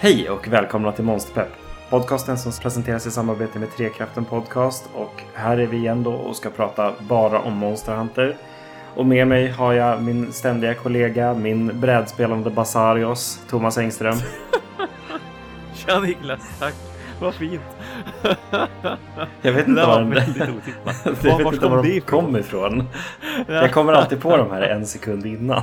Hej och välkomna till Monsterpepp. Podcasten som presenteras i samarbete med Trekraften Podcast. Och här är vi igen då och ska prata bara om Monster Hunter. Och med mig har jag min ständiga kollega, min brädspelande Basarios, Thomas Engström. Tja Niklas, tack. Vad fint. Jag vet inte var var väldigt otippat. Jag vet inte var de kom ifrån. Jag kommer alltid på de här en sekund innan.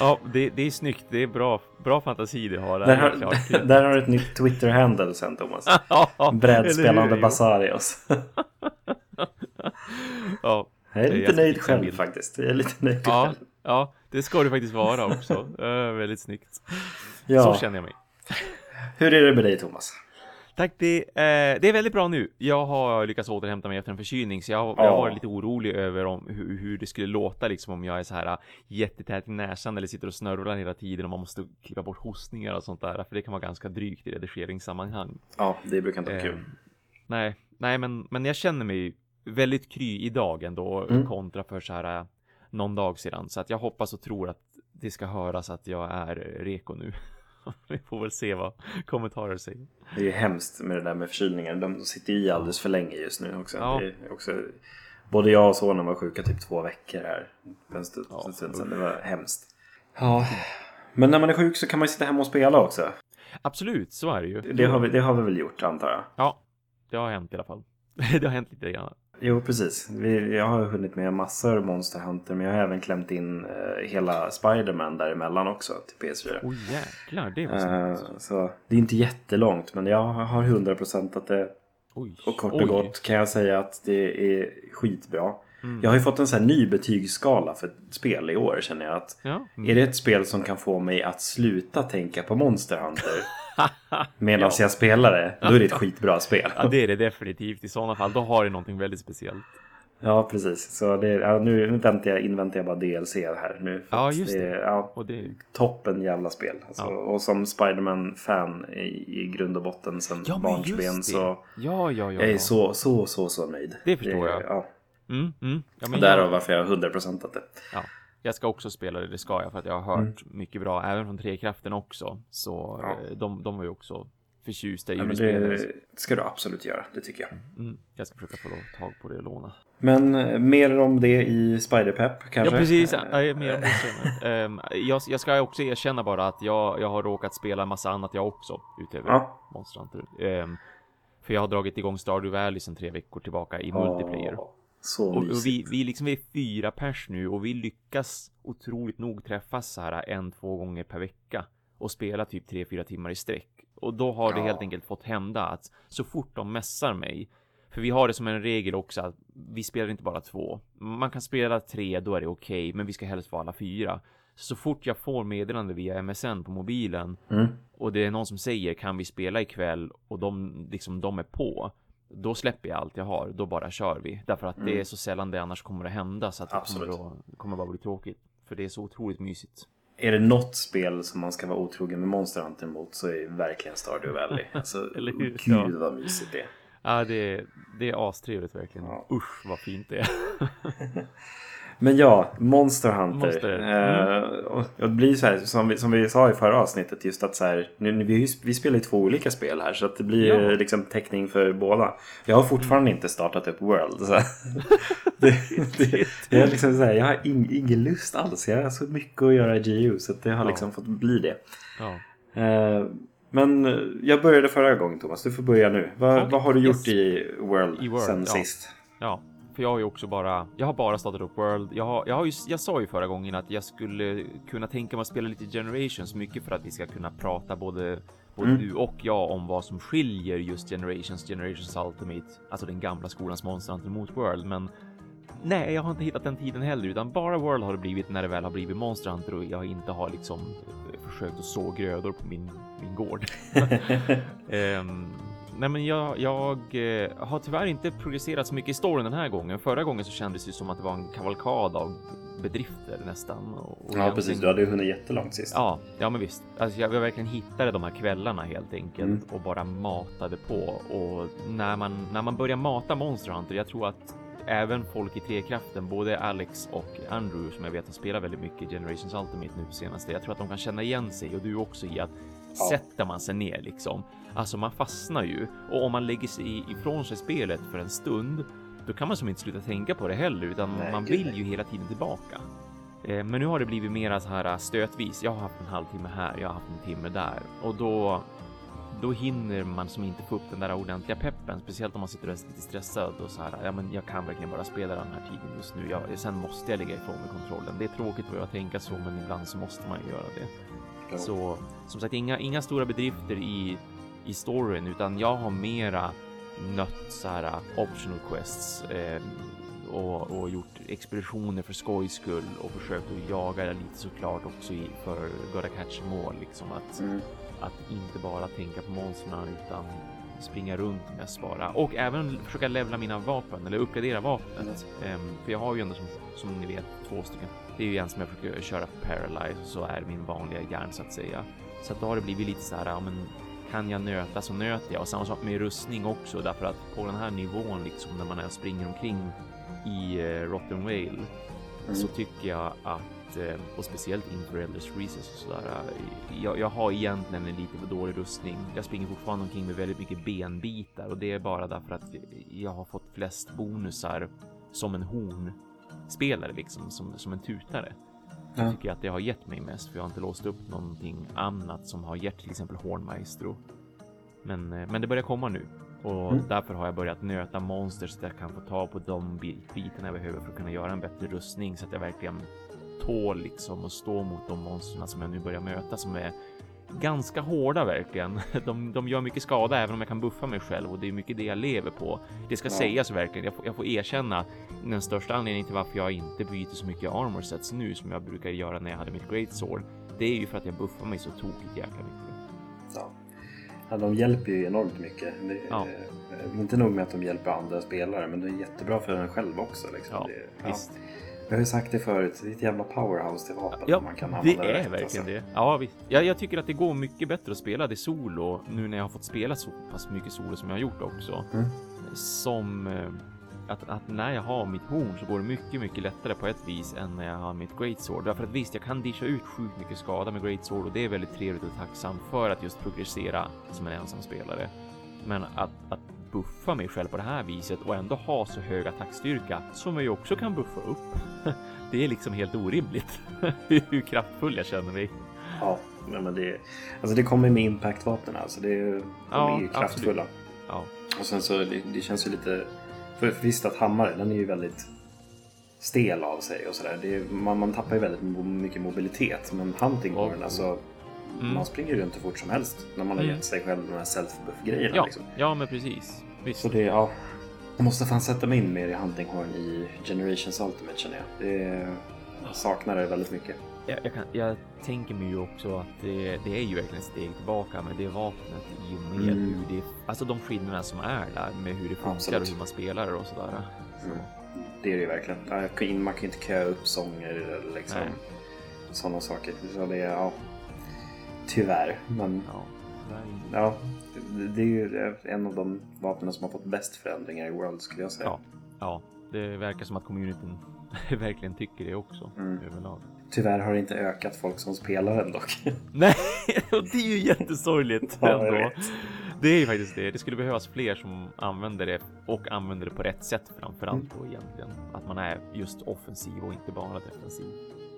Ja, det, det är snyggt. Det är bra, bra fantasi du har. Där Där, har, där har du ett nytt Twitter-handle sen Thomas. Ja, Brädspelande? Basarios. Ja, Jag är Jag lite ska nöjd själv bild. faktiskt. Jag är lite nöjd ja, själv. ja, det ska du faktiskt vara också. Uh, väldigt snyggt. Så Ja. känner jag mig. Hur är det med dig Thomas? Tack, det, eh, det är väldigt bra nu. Jag har lyckats återhämta mig efter en förkylning, så jag, jag Ja. var lite orolig över om, hur, hur det skulle låta liksom om jag är så här äh, jättetät i näsan eller sitter och snörvlar hela tiden och man måste klippa bort hostningar och sånt där, för det kan vara ganska drygt i redigeringssammanhang. Ja, det brukar inte vara Eh, kul. Nej, nej, men, men jag känner mig väldigt kry idag ändå Mm. kontra för så här äh, någon dag sedan, så att jag hoppas och tror att det ska höras att jag är reko nu. Vi får väl se vad kommentarer säger. Det är ju hemskt med det där med förkylningar. De sitter ju i alldeles för länge just nu också. Ja. Också både jag och sonen var sjuka typ två veckor här en stund Ja, sedan. Det var hemskt. Ja, men när man är sjuk så kan man ju sitta hemma och spela också. Absolut, så är det ju. Det har vi, det har vi väl gjort antar jag. Ja, det har hänt i alla fall. det har hänt lite grann. Jo, precis. Vi, jag har hunnit med massor Monster Hunter men jag har även klämt in eh, hela Spider-Man däremellan också till PS4. Oj jäklar, det var Eh, snabbt. så det är inte jättelångt men jag har 100% att det Oj. Och kort och Oj. gott kan jag säga att det är skitbra. Mm. Jag har ju fått en sån här ny betygsskala för spel i år känner jag att Ja. Mm. är det ett spel som kan få mig att sluta tänka på Monster Hunter medan Ja. jag spelar det, då är det ett skitbra spel. ja, det är det definitivt. I sådana fall, då har det någonting väldigt speciellt. Ja, precis. Så det, ja, nu, väntar jag, inväntar jag bara DLC här nu. Ja, just det. är, ja, Och det... toppen jävla spel. Alltså, Ja. Och som Spiderman-fan i, i grund och botten sen Ja, barnsben det. så Ja, ja, ja. jag är så, så, så, så nöjd. Det förstår jag. Ja, Mm, mm. Ja, men därav jag, varför jag har 100% det. ja, jag ska också spela det, det ska jag, för att jag har hört mycket bra, även från Trekraften också. Så Mm. Ja. eh, de, de var ju också förtjusta i Ja, det det ska du absolut göra, det tycker jag. Mm, jag ska försöka få tag på det och låna. Men eh, mer om det i Spiderpep kanske? Ja, precis. Eh, Ja, mer om det senare. Ehm, jag, jag ska också erkänna bara att jag, jag har råkat spela en massa annat jag också, utöver Ja. Monster Hunter. Ehm, för jag har dragit igång Stardew Valley sedan tre veckor tillbaka i multiplayer. Så Och, och vi, vi liksom är fyra pers nu och vi lyckas otroligt nog träffas så här en, två gånger per vecka och spela typ tre, fyra timmar i sträck. Och då har det Ja. helt enkelt fått hända att så fort de mässar mig, för vi har det som en regel också att vi spelar inte bara två. Man kan spela tre, då är det okej, men vi ska helst vara alla fyra. Så fort jag får meddelande via MSN på mobilen Mm. och det är någon som säger kan vi spela ikväll och de liksom de är på. Då släpper jag allt jag har, då bara kör vi. Därför att det är så sällan det annars kommer att hända så att det Mm. Absolut. kommer, att, det kommer bara bli tråkigt. För det är så otroligt mysigt. Är det något spel som man ska vara otrogen med Monster Hunter mot så är det verkligen Stardew Valley. Alltså, Eller hur? Gud vad mysigt det är. Ja, det är, det är astrevligt verkligen. Ja. Usch vad fint det är. Men ja, Monster Hunter. Monster. Eh, och och det blir så här som vi, som vi sa i förra avsnittet just att så här, nu, vi, vi spelar ju två olika spel här så att det blir Ja. eh, liksom täckning för båda. Jag har fortfarande inte startat upp World. Så det, det, jag, är liksom så här, jag har ing, ingen lust alls. Jag har så mycket att göra i GU så att det har Ja. liksom fått bli det. Ja. Eh, men eh, jag började förra gången Thomas, du får börja nu. Vad, Okej, vad har du gjort yes. i World, I World, sen sist? ja, för jag har ju också bara, jag har bara startat upp World. Jag har, jag har ju, jag sa ju förra gången att jag skulle kunna tänka mig att spela lite Generations mycket för att vi ska kunna prata både både Mm. du och jag om vad som skiljer just Generations, Generations Ultimate, alltså den gamla skolans Monster mot World, men nej, jag har inte hittat den tiden heller, utan bara World har det blivit när det väl har blivit Monster Hunter och jag inte har liksom eh, försökt att så grödor på min, min gård. Ehm, nej, men jag, jag eh, har tyvärr inte progresserat så mycket i storyn den här gången. Förra gången så kändes det som att det var en kavalkad av bedrifter nästan. Och, och Ja precis, du hade ju hunnit jättelångt sist. Ja, ja men visst. Alltså jag, jag verkligen hittade de här kvällarna helt enkelt Mm. och bara matade på. Och när man, när man börjar mata Monster Hunter, jag tror att även folk i Trekraften, både Alex och Andrew som jag vet har spelat väldigt mycket Generations Ultimate nu senaste, jag tror att de kan känna igen sig och du också i att ja. sätter man sig ner liksom. Alltså man fastnar ju och om man lägger sig ifrån sig spelet för en stund, då kan man som inte sluta tänka på det heller, utan Nej, man vill ju hela tiden tillbaka. Eh, men nu har det blivit mera så här stötvis. Jag har haft en halvtimme här, jag har haft en timme där och då då hinner man som inte få upp den där ordentliga peppen, speciellt om man sitter och är lite stressad och så här. Ja, men jag kan verkligen bara spela den här tiden just nu. Jag, sen måste jag lägga ifrån mig kontrollen. Det är tråkigt att tänka så, men ibland så måste man ju göra det. Så som sagt, inga, inga stora bedrifter i, i storyn, utan jag har mera nött så här optional quests eh, och, och, gjort expeditioner för skojs skull och försökt att jaga lite såklart också i, för Gotta Catch mål liksom att mm att inte bara tänka på monstren utan springa runt mest bara och även försöka levla mina vapen eller uppgradera vapnet. Mm. Um, för jag har ju ändå som, som ni vet två stycken. Det är ju en som jag försöker köra paralyze och så är min vanliga järn så att säga. Så att då har det blivit lite så här, ja men kan jag nöta så nöter jag och samma sak med rustning också därför att på den här nivån liksom när man är springer omkring i uh, Rotten Whale mm. så tycker jag att Eh, och speciellt inför Elders Reasons och sådär. Eh, jag, jag, har egentligen en lite för dålig rustning. Jag springer fortfarande omkring med väldigt mycket benbitar och det är bara därför att jag har fått flest bonusar som en hornspelare liksom, som, som en tutare. Ja. Jag tycker att det har gett mig mest för jag har inte låst upp någonting annat som har gett till exempel Hornmaestro. Men, eh, men det börjar komma nu och mm. därför har jag börjat nöta monster så att jag kan få ta på de bitarna jag behöver för att kunna göra en bättre rustning så att jag verkligen tål liksom att stå mot de monstren som jag nu börjar möta som är ganska hårda verkligen. De, de gör mycket skada även om jag kan buffa mig själv och det är mycket det jag lever på. Det ska ja. sägas verkligen. Jag får, jag får erkänna den största anledningen till varför jag inte byter så mycket armor sets nu som jag brukar göra när jag hade mitt great sword. Det är ju för att jag buffar mig så tokigt jäkla mycket. Ja. ja, de hjälper ju enormt mycket. Det, ja. Inte nog med att de hjälper andra spelare, men det är jättebra för en själv också. Liksom. Ja, det, visst. Jag har ju sagt det förut, det är ett jävla powerhouse till vapen. Ja, man kan det är rätt, verkligen alltså. det. Ja, visst. Jag, jag tycker att det går mycket bättre att spela det solo nu när jag har fått spela så pass mycket solo som jag har gjort också. Mm. Som eh, att, att, när jag har mitt horn så går det mycket, mycket lättare på ett vis än när jag har mitt great sword. Därför att visst, jag kan disha ut sjukt mycket skada med great sword och det är väldigt trevligt och tacksam för att just progressera som en ensam spelare. Men att, att buffa mig själv på det här viset och ändå ha så hög attackstyrka som jag ju också kan buffa upp. Det är liksom helt orimligt hur kraftfull jag känner mig. Ja, men det, alltså det kommer med impactvapen alltså. Det, de ja, är ju kraftfulla. Ja. Och sen så det, det känns ju lite... För visst att hammare, den är ju väldigt stel av sig och sådär. Man, man tappar ju väldigt mycket mobilitet. Men hunting horn, alltså Mm. Man springer ju runt hur fort som helst när man har mm. gett sig själv de här self-buff-grejerna. Ja, liksom. ja, men precis. Visst. Så det, ja. Jag måste fan sätta mig in mer i Hunting Horn i Generations Ultimate känner jag. Det, jag saknar det väldigt mycket. Jag, jag, kan, jag tänker mig ju också att det, det, är ju verkligen ett steg tillbaka med det vapnet i och med mm. hur det, alltså de skillnaderna som är där med hur det funkar Absolut. och hur man spelar och sådär. Så. Mm. Det är det ju verkligen. Man kan ju inte köa upp sånger eller liksom sådana saker. Så det, ja, Tyvärr. Men ja, ja, det är ju en av de vapnen som har fått bäst förändringar i World skulle jag säga. Ja, ja det verkar som att communityn verkligen tycker det också. Mm. Överlag. Tyvärr har det inte ökat folk som spelar dock. Nej, och det är ju jättesorgligt ja, ändå. Det är ju faktiskt det. Det skulle behövas fler som använder det och använder det på rätt sätt framförallt mm. då egentligen. Att man är just offensiv och inte bara defensiv.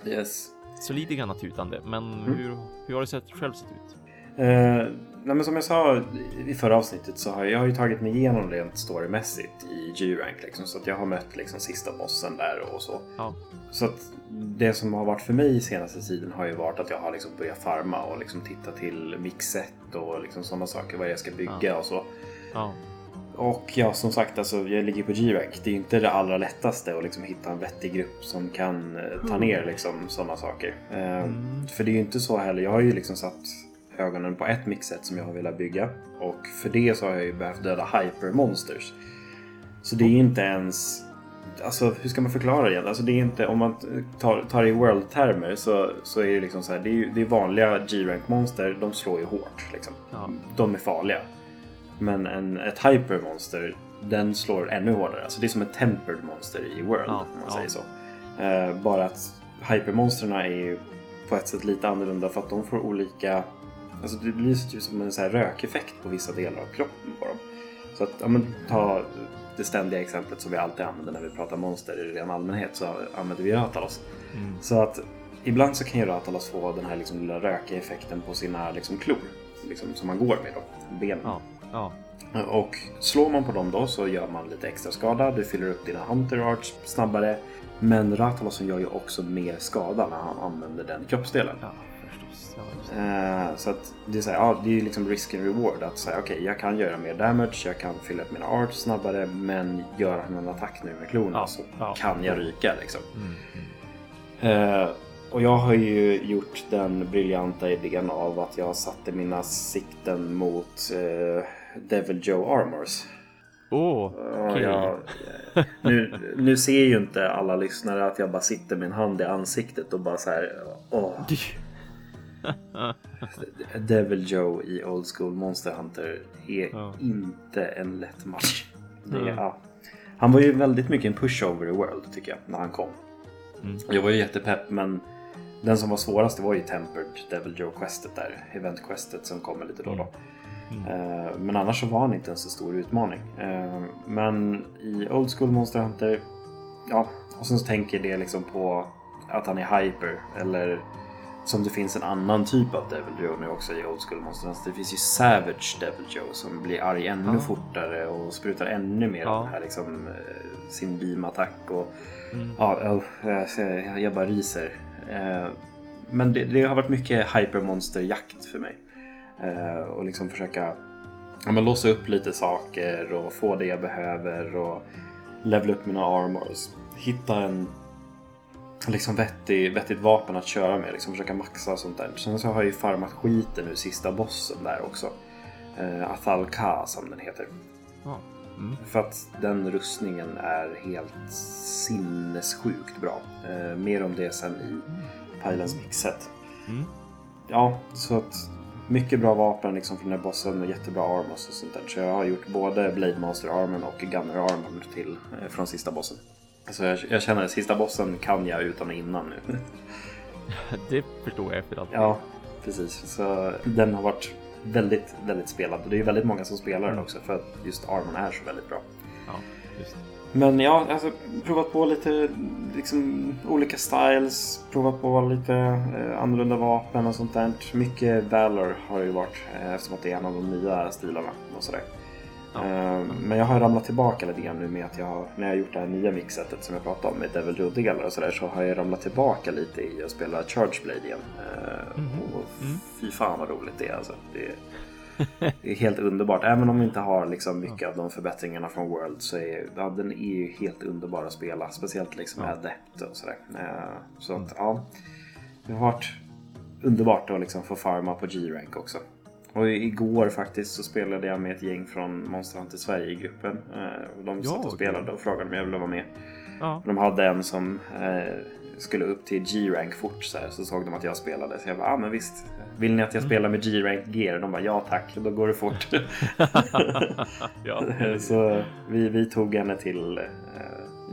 Yes. Så lite grann tutande, men mm. hur, hur har det sett, själv sett ut? Eh, nej som jag sa i förra avsnittet så har jag, jag har ju tagit mig igenom rent storymässigt i G-rank. Liksom, så att jag har mött liksom, sista bossen där och så. Ja. Så att det som har varit för mig senaste tiden har ju varit att jag har liksom börjat farma och liksom titta till mixet och liksom sådana saker. Vad jag ska bygga ja. och så. Ja. Och ja, som sagt, alltså, jag ligger på G-rank. Det är ju inte det allra lättaste att liksom hitta en vettig grupp som kan eh, ta mm. ner liksom, sådana saker. Eh, mm. För det är ju inte så heller. Jag har ju liksom satt ögonen på ett mixet som jag har velat bygga. Och för det så har jag ju behövt döda hypermonsters. Så det är inte ens... Alltså hur ska man förklara det? Alltså det är inte, om man tar, tar det i world-termer så, så är det liksom så här. Det är, det är vanliga G-rank-monster, de slår ju hårt. Liksom. Ja. De är farliga. Men en, ett hypermonster, den slår ännu hårdare. Alltså det är som ett tempered monster i World, ja, om man säger så. Uh, bara att hypermonstren är ju på ett sätt lite annorlunda för att de får olika Alltså det blir typ som en så här rökeffekt på vissa delar av kroppen på dem. Så att, ja men ta det ständiga exemplet som vi alltid använder när vi pratar monster i ren allmänhet så använder vi Ratalos. Mm. Så att ibland så kan ju Ratalos få den här liksom lilla rökiga effekten på sina liksom klor. Liksom, som man går med då, benen. Ja, ja. Och slår man på dem då så gör man lite extra skada. Du fyller upp dina Hunter Arts snabbare. Men Ratalosen gör ju också mer skada när han använder den kroppsdelen. ja Eh, så att det är så här, ja, det är liksom risk and reward. Att säga okej, jag kan göra mer damage, jag kan fylla upp mina arts snabbare, men gör han en attack nu med klorna Ja, så ja. kan jag ryka liksom. Mm. Mm. Eh, och jag har ju gjort den briljanta idén av att jag satte mina sikten mot eh, Devil Joe Armors. Åh, Ja, okej. jag, nu, nu ser ju inte alla lyssnare att jag bara sitter med en hand i ansiktet och bara så här. Åh, Devil Joe i Old School Monster Hunter är Ja. inte en lätt match. Det Mm. ja. Han var ju väldigt mycket en pushover i World tycker jag när han kom. Mm. Jag var ju jättepepp men den som var svårast det var ju Tempered Devil Joe Questet där. Event Questet som kommer lite då och då. Eh, Men annars så var han inte en så stor utmaning. Eh, Men i Old School Monster Hunter, ja, och sen så tänker det liksom på att han är hyper eller som det finns en annan typ av Devil Joe nu också i Old School Monster Hunter. Det finns ju Savage Devil Joe som blir arg ännu Ah. fortare och sprutar ännu mer Ja. här liksom, eh, sin beam-attack. Och, Mm. ja, oh, jag, jag, bara ryser. Eh, Men det, det har varit mycket hypermonsterjakt för mig. Eh, och liksom försöka ja, men låsa upp lite saker och få det jag behöver och levela upp mina armors. Hitta en liksom vettig, vettigt vapen att köra med. Liksom försöka maxa och sånt där. Sen så har jag ju farmat skiten nu sista bossen där också. Eh, Athal Ka som den heter. Ja. Mm. För att den rustningen är helt sinnessjukt bra. Eh, mer om det sen i Pylons mixet. Mm. Ja, så att mycket bra vapen liksom från den här bossen och jättebra armors och sånt där. Så jag har gjort både Blade Master armorn och Gunner till eh, från sista bossen. Så jag, jag känner att sista bossen kan jag utan och innan nu. Det förstår jag efter allt. ja, precis. Så den har varit väldigt, väldigt spelad. Och det är ju väldigt många som spelar den Mm. också för att just armorn är så väldigt bra. Ja, just. Men ja, alltså provat på lite liksom, olika styles, provat på lite eh, annorlunda vapen och sånt där. Mycket Valor har det ju varit eh, eftersom att det är en av de nya stilarna och sådär. Ja. Eh, men jag har ramlat tillbaka lite grann nu med att jag har, när jag har gjort det här nya mixetet som jag pratade om med Devil Joe Dealer och sådär så har jag ramlat tillbaka lite i att spela Charge Blade igen. Eh, Mhm. Och Mm. fy fan vad roligt det är alltså. Det är, det är helt underbart. Även om vi inte har liksom mycket av de förbättringarna från World så är ja, den är ju helt underbar att spela. Speciellt liksom med Adept och sådär. Eh, Så att ja, det har varit underbart att liksom få farma på G-rank också. Och igår faktiskt så spelade jag med ett gäng från Monster Hunter Sverige i gruppen. Eh, De Ja, satt och spelade och frågade om jag ville vara med. Ja. De hade en som eh, skulle upp till G-rank fort så, här, så såg de att jag spelade. Så jag bara, ja ah, men visst. Vill ni att jag spelar med G-rank gear? De bara, ja tack, då går det fort. ja. så vi, vi tog henne till eh,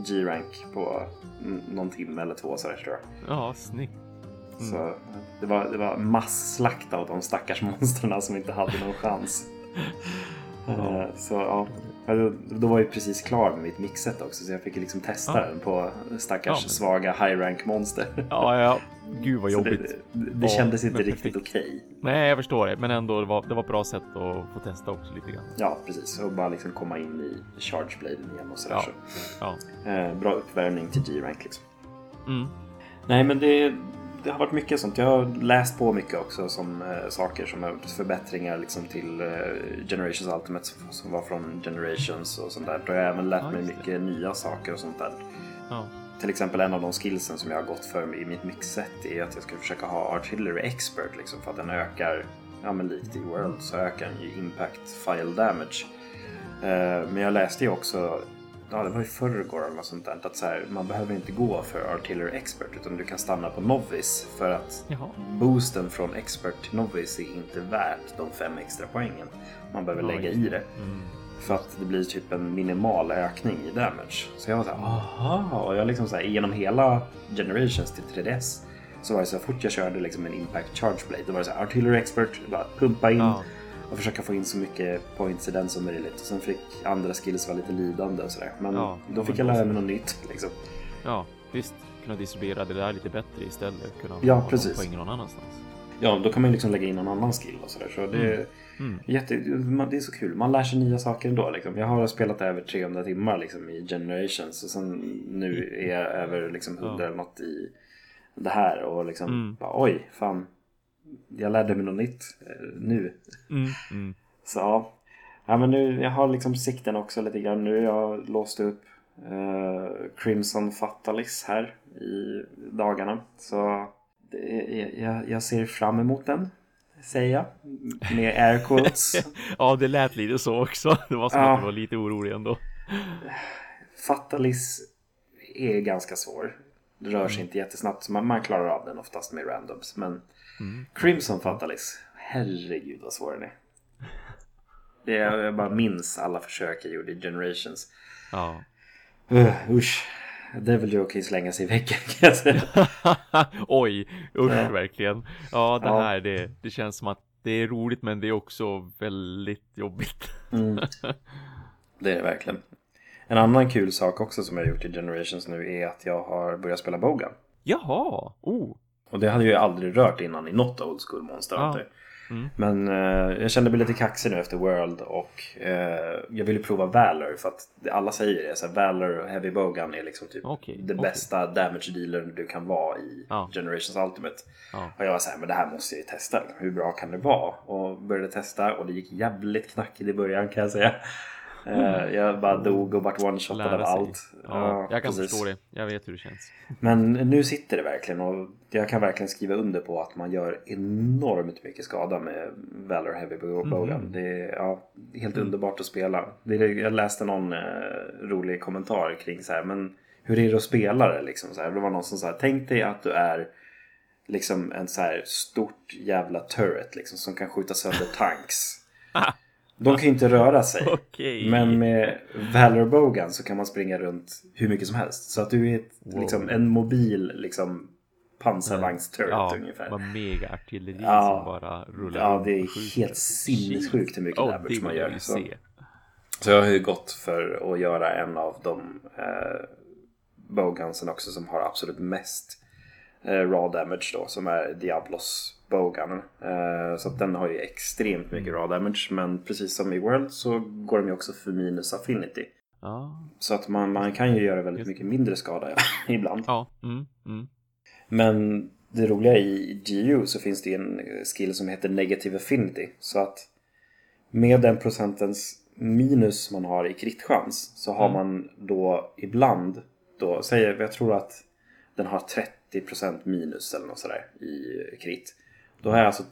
G-rank på mm, någon timme eller två så där, tror jag. Ja, snyggt. Mm. Så det var, det var masslakt av de stackars monstren som inte hade någon chans. Ja. Eh, Så ja, då, var jag precis klar med mitt mixet också så jag fick liksom testa Ja. den på stackars Ja, men- svaga high rank monster. Ja, ja. Gud vad Så jobbigt. det, det, det Ja, kändes inte riktigt okej. Nej, jag förstår det. Men ändå, det var, det var ett bra sätt att få testa också lite grann. Ja, precis. Och bara liksom komma in i charge bladen igen och sådär. Ja. Så. Ja. Eh, bra uppvärmning till G-rank liksom. Mm. Nej, men det, det har varit mycket sånt. Jag har läst på mycket också som eh, saker som är förbättringar liksom till eh, Generations Ultimate som, som var från Generations och sånt där. Då har jag även lärt Ja, mig det. mycket nya saker och sånt där. Ja. Till exempel en av de skillsen som jag har gått för i mitt mixset är att jag ska försöka ha Artillery Expert liksom för att den ökar, ja men likt i World så ökar den ju Impact File Damage. Eh, men jag läste ju också, ja det var i förrgår eller något sånt där, att så här, man behöver inte gå för Artillery Expert utan du kan stanna på Novice för att Jaha. boosten från Expert till Novice är inte värt de fem extra poängen man behöver Ja, lägga i det. Mm. För att det blir typ en minimal ökning i damage. Så jag var såhär, aha! Och jag liksom såhär, genom hela Generations till 3DS så var det så här, fort jag körde liksom en Impact Charge Blade, då var det så här, Artillery Expert, bara pumpa in Ja. Och försöka få in så mycket points i den som möjligt. Och sen fick andra skills vara lite lidande och sådär. Men Ja, då fick jag lära mig något nytt liksom. Ja, visst. Kunna distribuera det där lite bättre istället. Kunna Ja, precis. poängen någon annanstans. Ja, då kan man liksom lägga in någon annan skill och sådär. Så det, Mm. Mm. Jätte, man- det är så kul. Man lär sig nya saker ändå. Liksom. Jag har spelat över 300 timmar liksom, i Generations och sen nu är jag över liksom, 100 Ja. eller något i det här och liksom Mm. bara, oj, fan. Jag lärde mig något nytt eh, nu. Mm. Mm. Så ja. ja, men nu jag har liksom sikten också lite grann. Nu har jag låst upp eh, Crimson Fatalis här i dagarna. Så det, jag, jag ser fram emot den, säger jag. Med air quotes. Ja, det lät lite så också. Det var som Ja. att du var lite orolig ändå. Fatalis är ganska svår. Det rör sig inte jättesnabbt man, man klarar av den oftast med randoms. Men Mm. Crimson Fatalis, herregud vad svår den är. Det är, jag bara minns alla försök jag gjorde i Generations. Ja. Uh, usch. Devil Joe kan ju slänga sig i väggen kan jag säga. Oj, usch Ja. verkligen. Ja, det Ja. här det, det känns som att det är roligt men det är också väldigt jobbigt. Mm. Det är det verkligen. En annan kul sak också som jag har gjort i Generations nu är att jag har börjat spela Bogan. Jaha, oh. Och det hade jag ju aldrig rört innan i något Old School Monster. Hunter. Mm. Men eh, jag kände mig lite kaxig nu efter World och eh, jag ville prova Valor för att alla säger det. Så här, Valor och Heavy Bogan är liksom typ Okej, det okej. bästa damage dealern du kan vara i Ja. Generations Ultimate. Ja. Och jag var så här, men det här måste jag ju testa. Hur bra kan det vara? Och började testa och det gick jävligt knackigt i början kan jag säga. Eh, jag bara dog och vart one-shotad av Mm. Allt. Ja, jag kan precis. förstå det. Jag vet hur det känns. Men nu sitter det verkligen och jag kan verkligen skriva under på att man gör enormt mycket skada med Valor Heavy Bogan. Mhm. Det är ja, helt Mm. underbart att spela. Det är, jag läste någon eh, rolig kommentar kring så här, men hur är det att spela det liksom? Så här, det var någon som sa, tänk dig att du är liksom en så här stort jävla turret liksom som kan skjuta sönder tanks. De kan ju inte röra sig. Okej. Men med Valor Bogan så kan man springa runt hur mycket som helst. Så att du är ett, Wow. liksom, en mobil liksom, pansarvagnsturret Ja, ungefär. vad mega artilleri Ja. som bara rullar Ja, det är helt sinnessjukt hur mycket Ja, damage man gör. Så, så jag har ju gått för att göra en av de eh, Bogansen också som har absolut mest eh, raw damage då. Som är Diablos Bogan. Eh, så den har ju extremt mycket raw damage. Men precis som i World så går de ju också för minus affinity. Ja, Så att man, man kan ju göra väldigt mycket mindre skada ibland. ja, mm, mm. Men det roliga i GU så finns det en skill som heter Negative Affinity. Så att med den procentens minus man har i kritchans så har Mm. man då ibland, då, säger, jag tror att den har 30% minus eller något sådär i krit. Då har jag alltså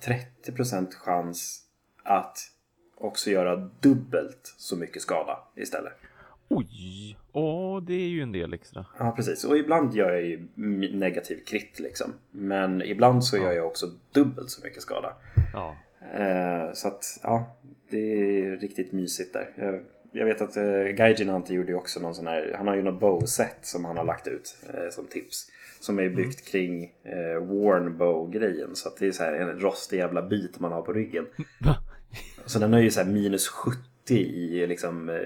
30% chans att också göra dubbelt så mycket skada istället. Oj, åh, det är ju en del extra. Ja, precis. Och ibland gör jag ju negativ krit liksom. Men ibland så Ja. gör jag också dubbelt så mycket skada. Ja, Eh, så att, ja, det är riktigt mysigt där. Jag, jag vet att eh, Gaijin Hunter gjorde ju också någon sån här, han har ju något bow-set som han har lagt ut eh, som tips. Som är byggt kring eh, Warn Bow-grejen. Så att det är så här en rostig jävla bit man har på ryggen. Så den har ju så här minus 70 i liksom eh,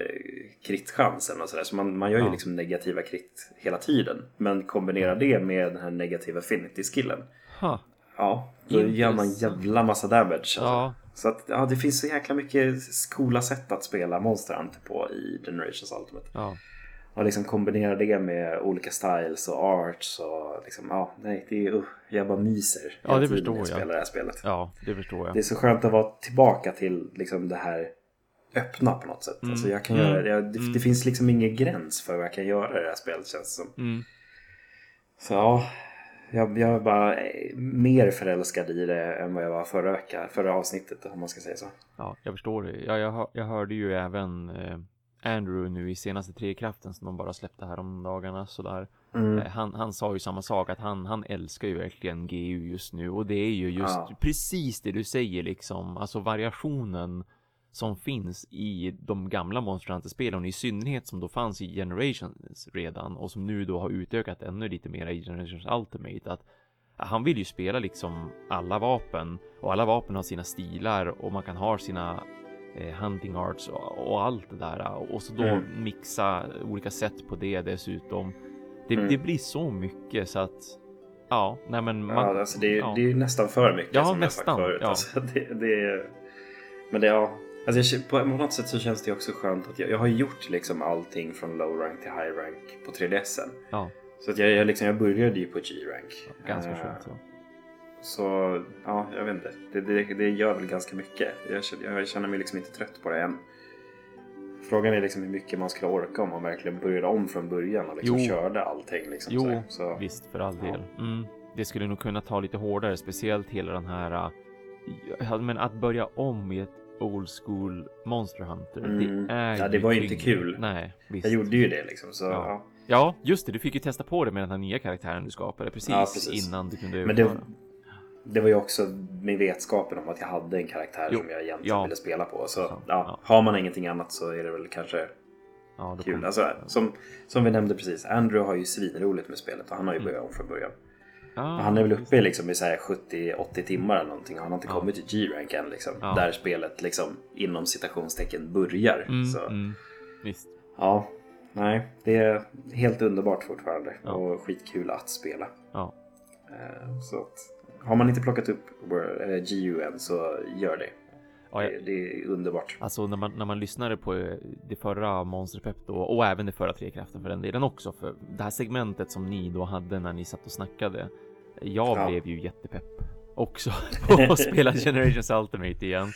kritchansen och sådär. Så man, man gör ju Ja. liksom negativa krit hela tiden. Men kombinerar det med den här negativa affinity-skillen. ha. Ja, då gör man Intressant. jävla massa damage. Alltså. Ja, Så att ja, det finns så jäkla mycket coola sätt att spela Monster Hunter på i Generations Ultimate. ja, Och liksom kombinera det med olika styles och arts och liksom, ja, nej, det är, uh, jag bara myser Ja, det förstår jag jag. spelar det här spelet. ja, det förstår jag. Det är så skönt att vara tillbaka till liksom det här öppna på något sätt. Mm. Alltså jag kan Mm. göra, jag, det, Mm. det finns liksom ingen gräns för vad jag kan göra i det här spelet känns som. Mm. Så ja, jag, jag är bara mer förälskad i det än vad jag var förra veckan, förra avsnittet om man ska säga så. Ja, jag förstår det. Ja, jag, hör- jag hörde ju även eh, Andrew nu i senaste Trekraften som de bara släppte här om dagarna sådär. Mm. Eh, Han, han sa ju samma sak att han, han älskar ju verkligen GU just nu och det är ju just Ja. precis det du säger liksom. Alltså variationen som finns i de gamla Monster Hunter-spelen i synnerhet som då fanns i Generations redan och som nu då har utökat ännu lite mer i Generations Ultimate. Att han vill ju spela liksom alla vapen och alla vapen har sina stilar och man kan ha sina hunting arts och, allt det där och så då mm. mixa olika sätt på det dessutom. Det, mm. det, blir så mycket så att ja, nej men man, ja, alltså det, är, ja. det är nästan för mycket ja, som nästan, jag sagt förut. Ja. Alltså, det, det, men det, ja, Alltså på något sätt så känns det också skönt att jag, jag har gjort liksom allting från low rank till high rank på 3DSen. Ja. Så att jag, jag, liksom, jag började ju på G-rank. ganska uh, skönt så. Så ja, jag vet inte. Det, det, det gör väl ganska mycket. Jag, jag, känner mig liksom inte trött på det än. Frågan är liksom hur mycket man skulle orka om man verkligen började om från början och liksom körde allting. Liksom, jo, så, så. visst för all del. Ja. Mm. Det skulle nog kunna ta lite hårdare, speciellt hela den här äh, men att börja om i ett old school Monster Hunter. Mm. Det är ja, det var ju inte kul. Nej, visst. Jag gjorde ju det liksom. Så, ja. ja. ja. just det. Du fick ju testa på det med den här nya karaktären du skapade precis, ja, precis. innan du kunde Men det, det var ju också med vetskapen om att jag hade en karaktär jo. som jag egentligen ville spela på. Så ja, har man ingenting annat så är det väl kanske kul. Alltså, som, som vi nämnde precis, Andrew har ju svinroligt med spelet och han har ju mm. börjat om från början. Ah, han är väl uppe liksom i 70-80 timmar eller någonting. Han har inte kommit till G-rank än. Liksom. Där spelet liksom inom citationstecken börjar. Mm, så. Mm, visst. Ja, nej. Det är helt underbart fortfarande. Ja. Och skitkul att spela. Ja. Eh, så att, har man inte plockat upp GU än så gör det. Ja, jag... det, det, är underbart. Alltså när man, när man lyssnade på eh, det förra Monsterpepp då och även det förra Trekraften för den delen också. För det här segmentet som ni då hade när ni satt och snackade jag ja. blev ju jättepepp också på att spela Generations Ultimate igen.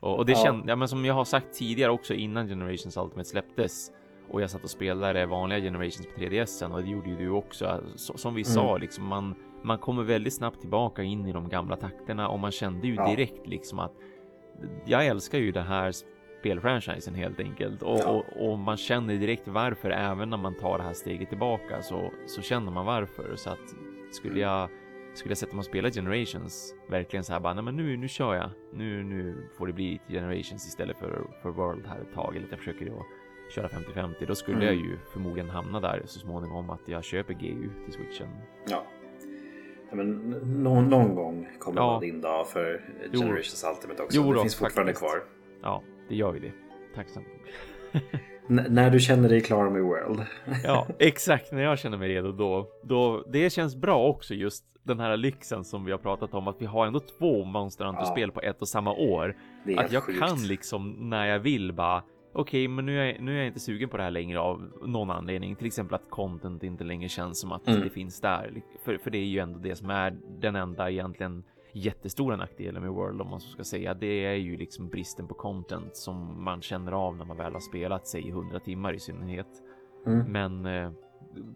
Och, och det ja. kände, ja men som jag har sagt tidigare också innan Generations Ultimate släpptes och jag satt och spelade vanliga Generations på 3DSen och det gjorde ju du också. Så, som vi mm. sa liksom man, man kommer väldigt snabbt tillbaka in i de gamla takterna och man kände ju ja. direkt liksom att jag älskar ju det här spelfranchisen helt enkelt och, ja. och, och, man känner direkt varför även när man tar det här steget tillbaka så, så känner man varför så att skulle mm. jag skulle jag sätta mig och spela Generations verkligen så här bara, nej men nu, nu kör jag. Nu, nu får det bli Generations istället för, för World här ett tag. Eller jag försöker då köra 50-50. Då skulle mm. jag ju förmodligen hamna där så småningom att jag köper GU till switchen. Ja. Men någon, någon gång kommer ja. din dag för Generations jo. Ultimate också. Jo, det då, finns fortfarande faktiskt. kvar. Ja, det gör ju det. Tacksamt. när du känner dig klar med World. ja, exakt. När jag känner mig redo då, då. Det känns bra också just den här lyxen som vi har pratat om att vi har ändå två Monster Hunter-spel ja. på ett och samma år. Att jag sjukt. kan liksom när jag vill bara okej, okay, men nu är, jag, nu är jag inte sugen på det här längre av någon anledning. Till exempel att content inte längre känns som att mm. det finns där. För, för det är ju ändå det som är den enda egentligen jättestora nackdelen med World om man så ska säga. Det är ju liksom bristen på content som man känner av när man väl har spelat sig i 100 timmar i synnerhet. Mm. Men eh,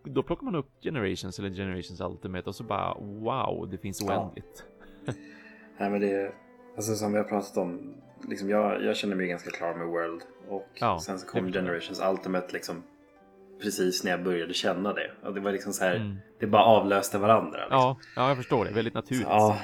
då plockar man upp Generations eller Generations Ultimate och så bara wow, det finns oändligt. Ja. Nej men det är alltså som vi har pratat om. Liksom jag, jag känner mig ganska klar med World och ja, sen så kom Generations Ultimate liksom precis när jag började känna det. Och det var liksom så här, mm. det bara avlöste varandra. Liksom. Ja, ja, jag förstår det. Väldigt naturligt. Ja,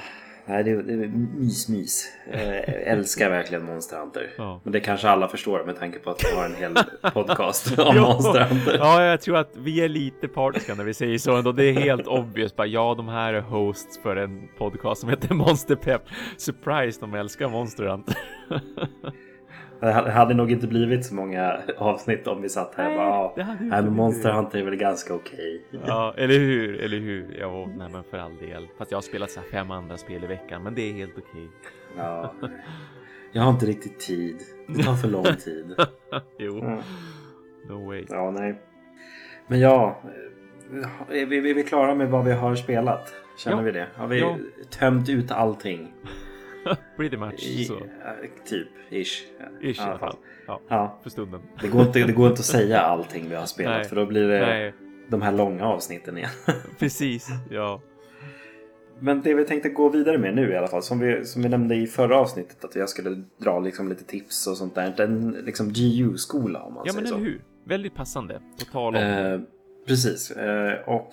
Nej, det, det är mys-mys. Jag älskar verkligen Monster Hunter. Ja. Men det kanske alla förstår med tanke på att vi har en hel podcast om Monster Hunter. Ja, jag tror att vi är lite partiska när vi säger så ändå. Det är helt obvious. Bara, ja, de här är hosts för en podcast som heter Monster Pep. Surprise, de älskar Monster Hunter. Det hade nog inte blivit så många avsnitt om vi satt här och bara ja, nej, men Monster Hunter är väl ganska okej. Okay. Ja, eller hur, eller hur. Ja, nej men för all del. Fast jag har spelat så här fem andra spel i veckan, men det är helt okej. Okay. Ja, jag har inte riktigt tid. Det tar för lång tid. jo, mm. no way. Ja, nej. Men ja, är vi, är vi klara med vad vi har spelat? Känner ja. vi det? Har vi ja. tömt ut allting? Pretty much I, så. Typ, ish. Ish i alla fall. Ja, ja. För stunden. Det går, inte, det går inte att säga allting vi har spelat Nej. för då blir det Nej. de här långa avsnitten igen. Precis, ja. Men det vi tänkte gå vidare med nu i alla fall, som vi, som vi nämnde i förra avsnittet, att jag skulle dra liksom lite tips och sånt där. En liksom GU-skola om man ja, säger så. Ja, men eller hur. Väldigt passande. På tal om. Eh, precis. Eh, och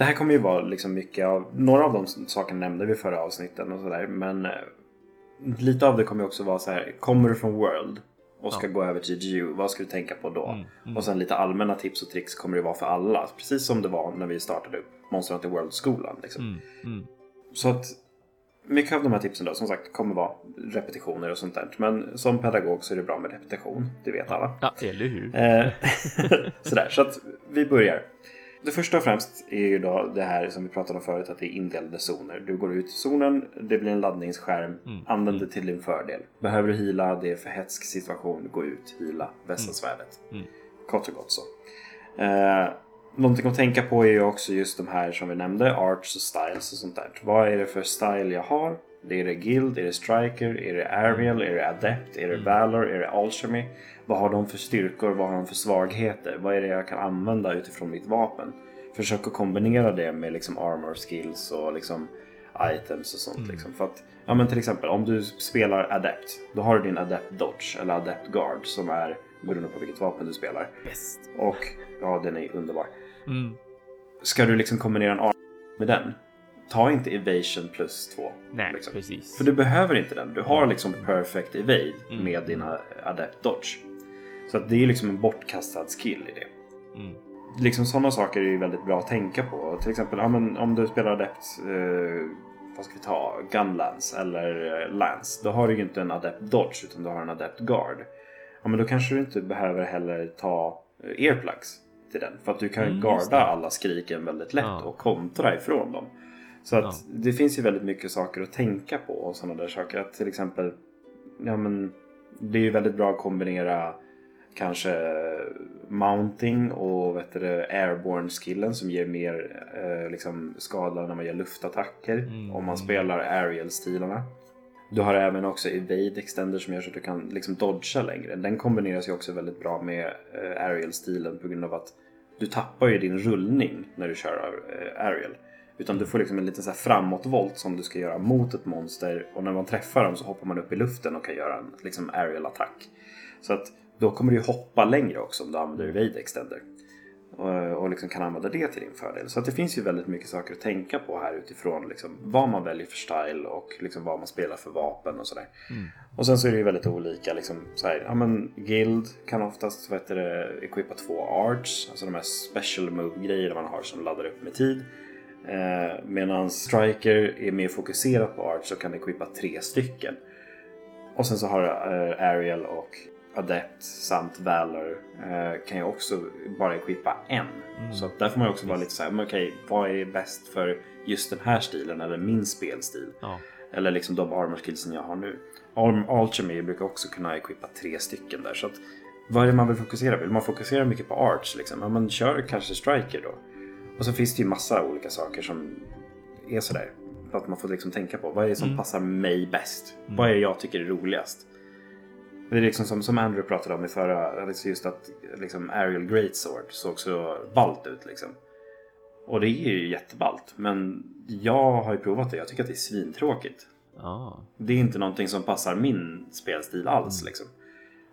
det här kommer ju vara liksom mycket av, några av de sakerna nämnde vi förra avsnitten och sådär. Men eh, lite av det kommer också vara så här, kommer du från World och ska ja. gå över till GU, vad ska du tänka på då? Mm, mm. Och sen lite allmänna tips och tricks kommer det vara för alla. Precis som det var när vi startade upp Monster Hunter World-skolan. Liksom. Mm, mm. Så att mycket av de här tipsen då som sagt kommer vara repetitioner och sånt där. Men som pedagog så är det bra med repetition. Det vet alla. Ja, eller hur? Eh, Sådär, så att vi börjar. Det första och främst är ju då det här som vi pratade om förut att det är indelade zoner. Du går ut i zonen, det blir en laddningsskärm. Använd det till din fördel. Behöver du hila, det är för hetsk situation, gå ut, hila, vässa svärdet. Mm. Kort och gott så. Eh, någonting att tänka på är ju också just de här som vi nämnde, arts och styles och sånt där. Vad är det för style jag har? Det är det guild, är det striker, är det aerial, är det adept, är det valor, är det alchemy? Vad har de för styrkor, vad har de för svagheter? Vad är det jag kan använda utifrån mitt vapen? Försök att kombinera det med liksom armor skills och liksom items och sånt. Liksom. För att, ja, men till exempel om du spelar adept, då har du din adept dodge eller adept guard som är beroende på vilket vapen du spelar. Bäst. Och ja, den är underbar. Mm. Ska du liksom kombinera en arm med den, ta inte evasion plus två. Nej, liksom. precis. För du behöver inte den. Du har liksom perfect evade Mm. med dina adept dodge. Så att det är liksom en bortkastad skill i det. Mm. Liksom sådana saker är ju väldigt bra att tänka på. Till exempel ja, men om du spelar adept, eh, vad ska vi ta, gunlance eller eh, lance. Då har du ju inte en adept dodge utan du har en adept guard. Ja men då kanske du inte behöver heller ta eh, earplugs till den. För att du kan Mm, garda alla skriken väldigt lätt Ja. och kontra ifrån dem. Så att Ja. det finns ju väldigt mycket saker att tänka på och sådana där saker. Att till exempel, ja men det är ju väldigt bra att kombinera kanske mounting och vet du, airborne skillen som ger mer eh, liksom skada när man gör luftattacker. Mm. Om man spelar aerial-stilarna. Du har även också evade extender som gör så att du kan liksom dodga längre. Den kombineras ju också väldigt bra med eh, aerial-stilen på grund av att du tappar ju din rullning när du kör eh, aerial. Utan du får liksom en liten så här framåtvolt som du ska göra mot ett monster och när man träffar dem så hoppar man upp i luften och kan göra en liksom aerial attack. Så att då kommer du hoppa längre också om du använder evade extender. Och, och liksom kan använda det till din fördel. Så det finns ju väldigt mycket saker att tänka på här utifrån liksom vad man väljer för style och liksom vad man spelar för vapen och sådär. Och sen så är det ju väldigt olika. Liksom, så här, ja, men Guild kan oftast vad heter det, equippa två arts, alltså de här special move-grejer man har som laddar upp med tid. Eh, Medan Striker är mer fokuserat på arts och kan equippa tre stycken. Och sen så har eh, Ariel och Adept samt Valor eh, kan ju också bara equippa en. Så att där får man också vara lite så här, men okej, vad är bäst för just den här stilen eller min spelstil? Ja. Eller liksom de armor skillsen jag har nu. Arm Alchemy brukar också kunna equippa tre stycken där. Så att, vad är det man vill fokusera på? Vill man fokusera mycket på arts liksom? Ja, men kör kanske striker då. Och så finns det ju massa olika saker som är sådär. Att man får liksom tänka på. Vad är det som passar mig bäst? Vad är det jag tycker är roligast? Det är liksom som, som Andrew pratade om i förra, alltså just att liksom Ariel Greatsword såg så ballt ut liksom. Och det är ju jätteballt. Men jag har ju provat det. Jag tycker att det är svintråkigt. Ja. Det är inte någonting som passar min spelstil alls. Liksom.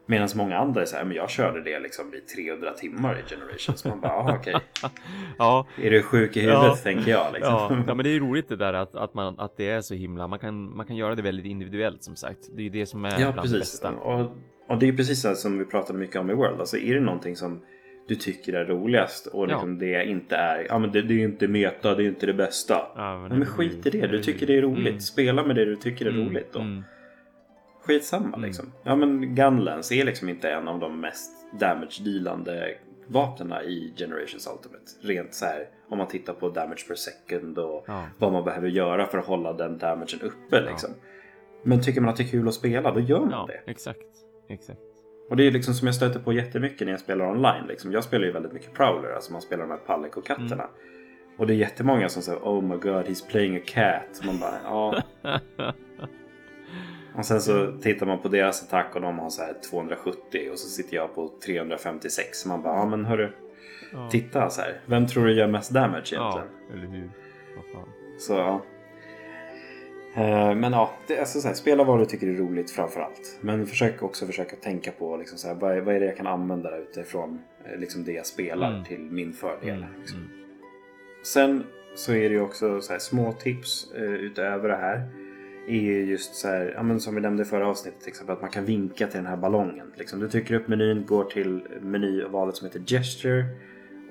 Medan många andra är så här, men jag körde det liksom i 300 timmar i Generations. Man bara, "Aha, okej. Ja. Är du sjuk i huvudet Ja. tänker jag. Liksom. Ja, ja, men det är roligt det där att, att, man, att det är så himla, man kan, man kan göra det väldigt individuellt som sagt. Det är det som är Ja, bland det precis. bästa. Och, och det är precis så här som vi pratade mycket om i World. Alltså är det någonting som du tycker är roligast och liksom det inte är, ja men det, det är inte meta, det är inte det bästa. Ja, men, men skit i det, du tycker det är roligt. Mm. Spela med det du tycker är Mm, roligt då. mm. Skitsamma liksom. Ja men Gunlance är liksom inte en av de mest damage-dealande vapnena i Generations Ultimate. Rent så här om man tittar på damage per second och Ja. vad man behöver göra för att hålla den damagen uppe liksom. Men tycker man att det är kul att spela, då gör man Ja, det. exakt. Exakt. Och det är liksom som jag stöter på jättemycket när jag spelar online. Liksom. Jag spelar ju väldigt mycket Prowler, alltså man spelar de här Palico-katterna. Mm. Och det är jättemånga som säger Oh my god, he's playing a cat. Man bara, ja. och sen så tittar man på deras attack och de har så här 270 och så sitter jag på 356. Man bara, ja men hörru, Ja. titta så här. Vem tror du gör mest damage Ja, egentligen? eller hur? Så ja. Eh, Men ja, det är alltså så här, spela vad du tycker är roligt framför allt. Men försök också försöka tänka på liksom så här, vad, är, vad är det jag kan använda där utifrån eh, liksom det jag spelar Mm. till min fördel. Mm, Liksom. mm. Sen så är det ju också så här, små tips eh, utöver det här. Är ju just så här, ja, men som vi nämnde i förra avsnittet till exempel, att man kan vinka till den här ballongen. Liksom, du trycker upp menyn, går till menyvalet som heter Gesture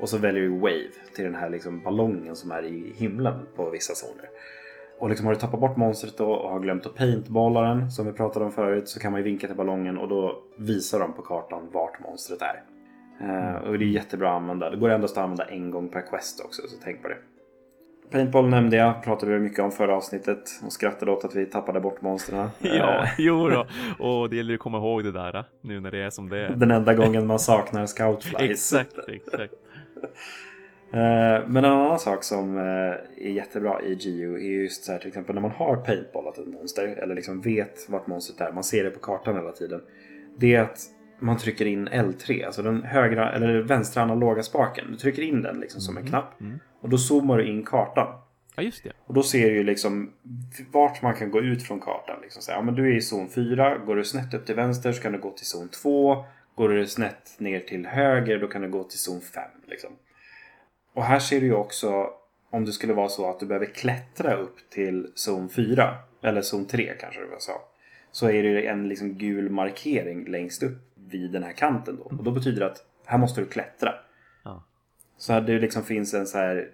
och så väljer du Wave till den här liksom, ballongen som är i himlen på vissa zoner. Och liksom har du tappat bort monstret då och har glömt att paintballa den som vi pratade om förut så kan man ju vinka till ballongen och då visar de på kartan vart monstret är. Eh, och det är jättebra att använda. Det går endast att använda en gång per quest också så tänk på det. Paintball nämnde jag, pratade vi mycket om förra avsnittet och skrattade åt att vi tappade bort monstren. Ja, Eh, jo då. Och det gäller att komma ihåg det där nu när det är som det är. Den enda gången man saknar scoutflies. Exakt, exakt. Eh, Men en annan sak som eh, är jättebra i GU är just så här till exempel när man har paintballat ett monster eller liksom vet vart monstret är, man ser det på kartan hela tiden. Det är att man trycker in L3, alltså den högra eller vänstra analoga spaken. Du trycker in den liksom som en knapp och då zoomar du in kartan. Ja, just det. Och då ser du ju liksom vart man kan gå ut från kartan. Liksom. Så, här, ja, men du är i zon 4, går du snett upp till vänster så kan du gå till zon 2. Går du snett ner till höger då kan du gå till zon 5. Liksom. Och här ser du ju också om det skulle vara så att du behöver klättra upp till zon 4. Eller zon 3 kanske det var så. Så är det en liksom gul markering längst upp vid den här kanten då. Och då betyder det att här måste du klättra. Ja. Så att det liksom finns en så här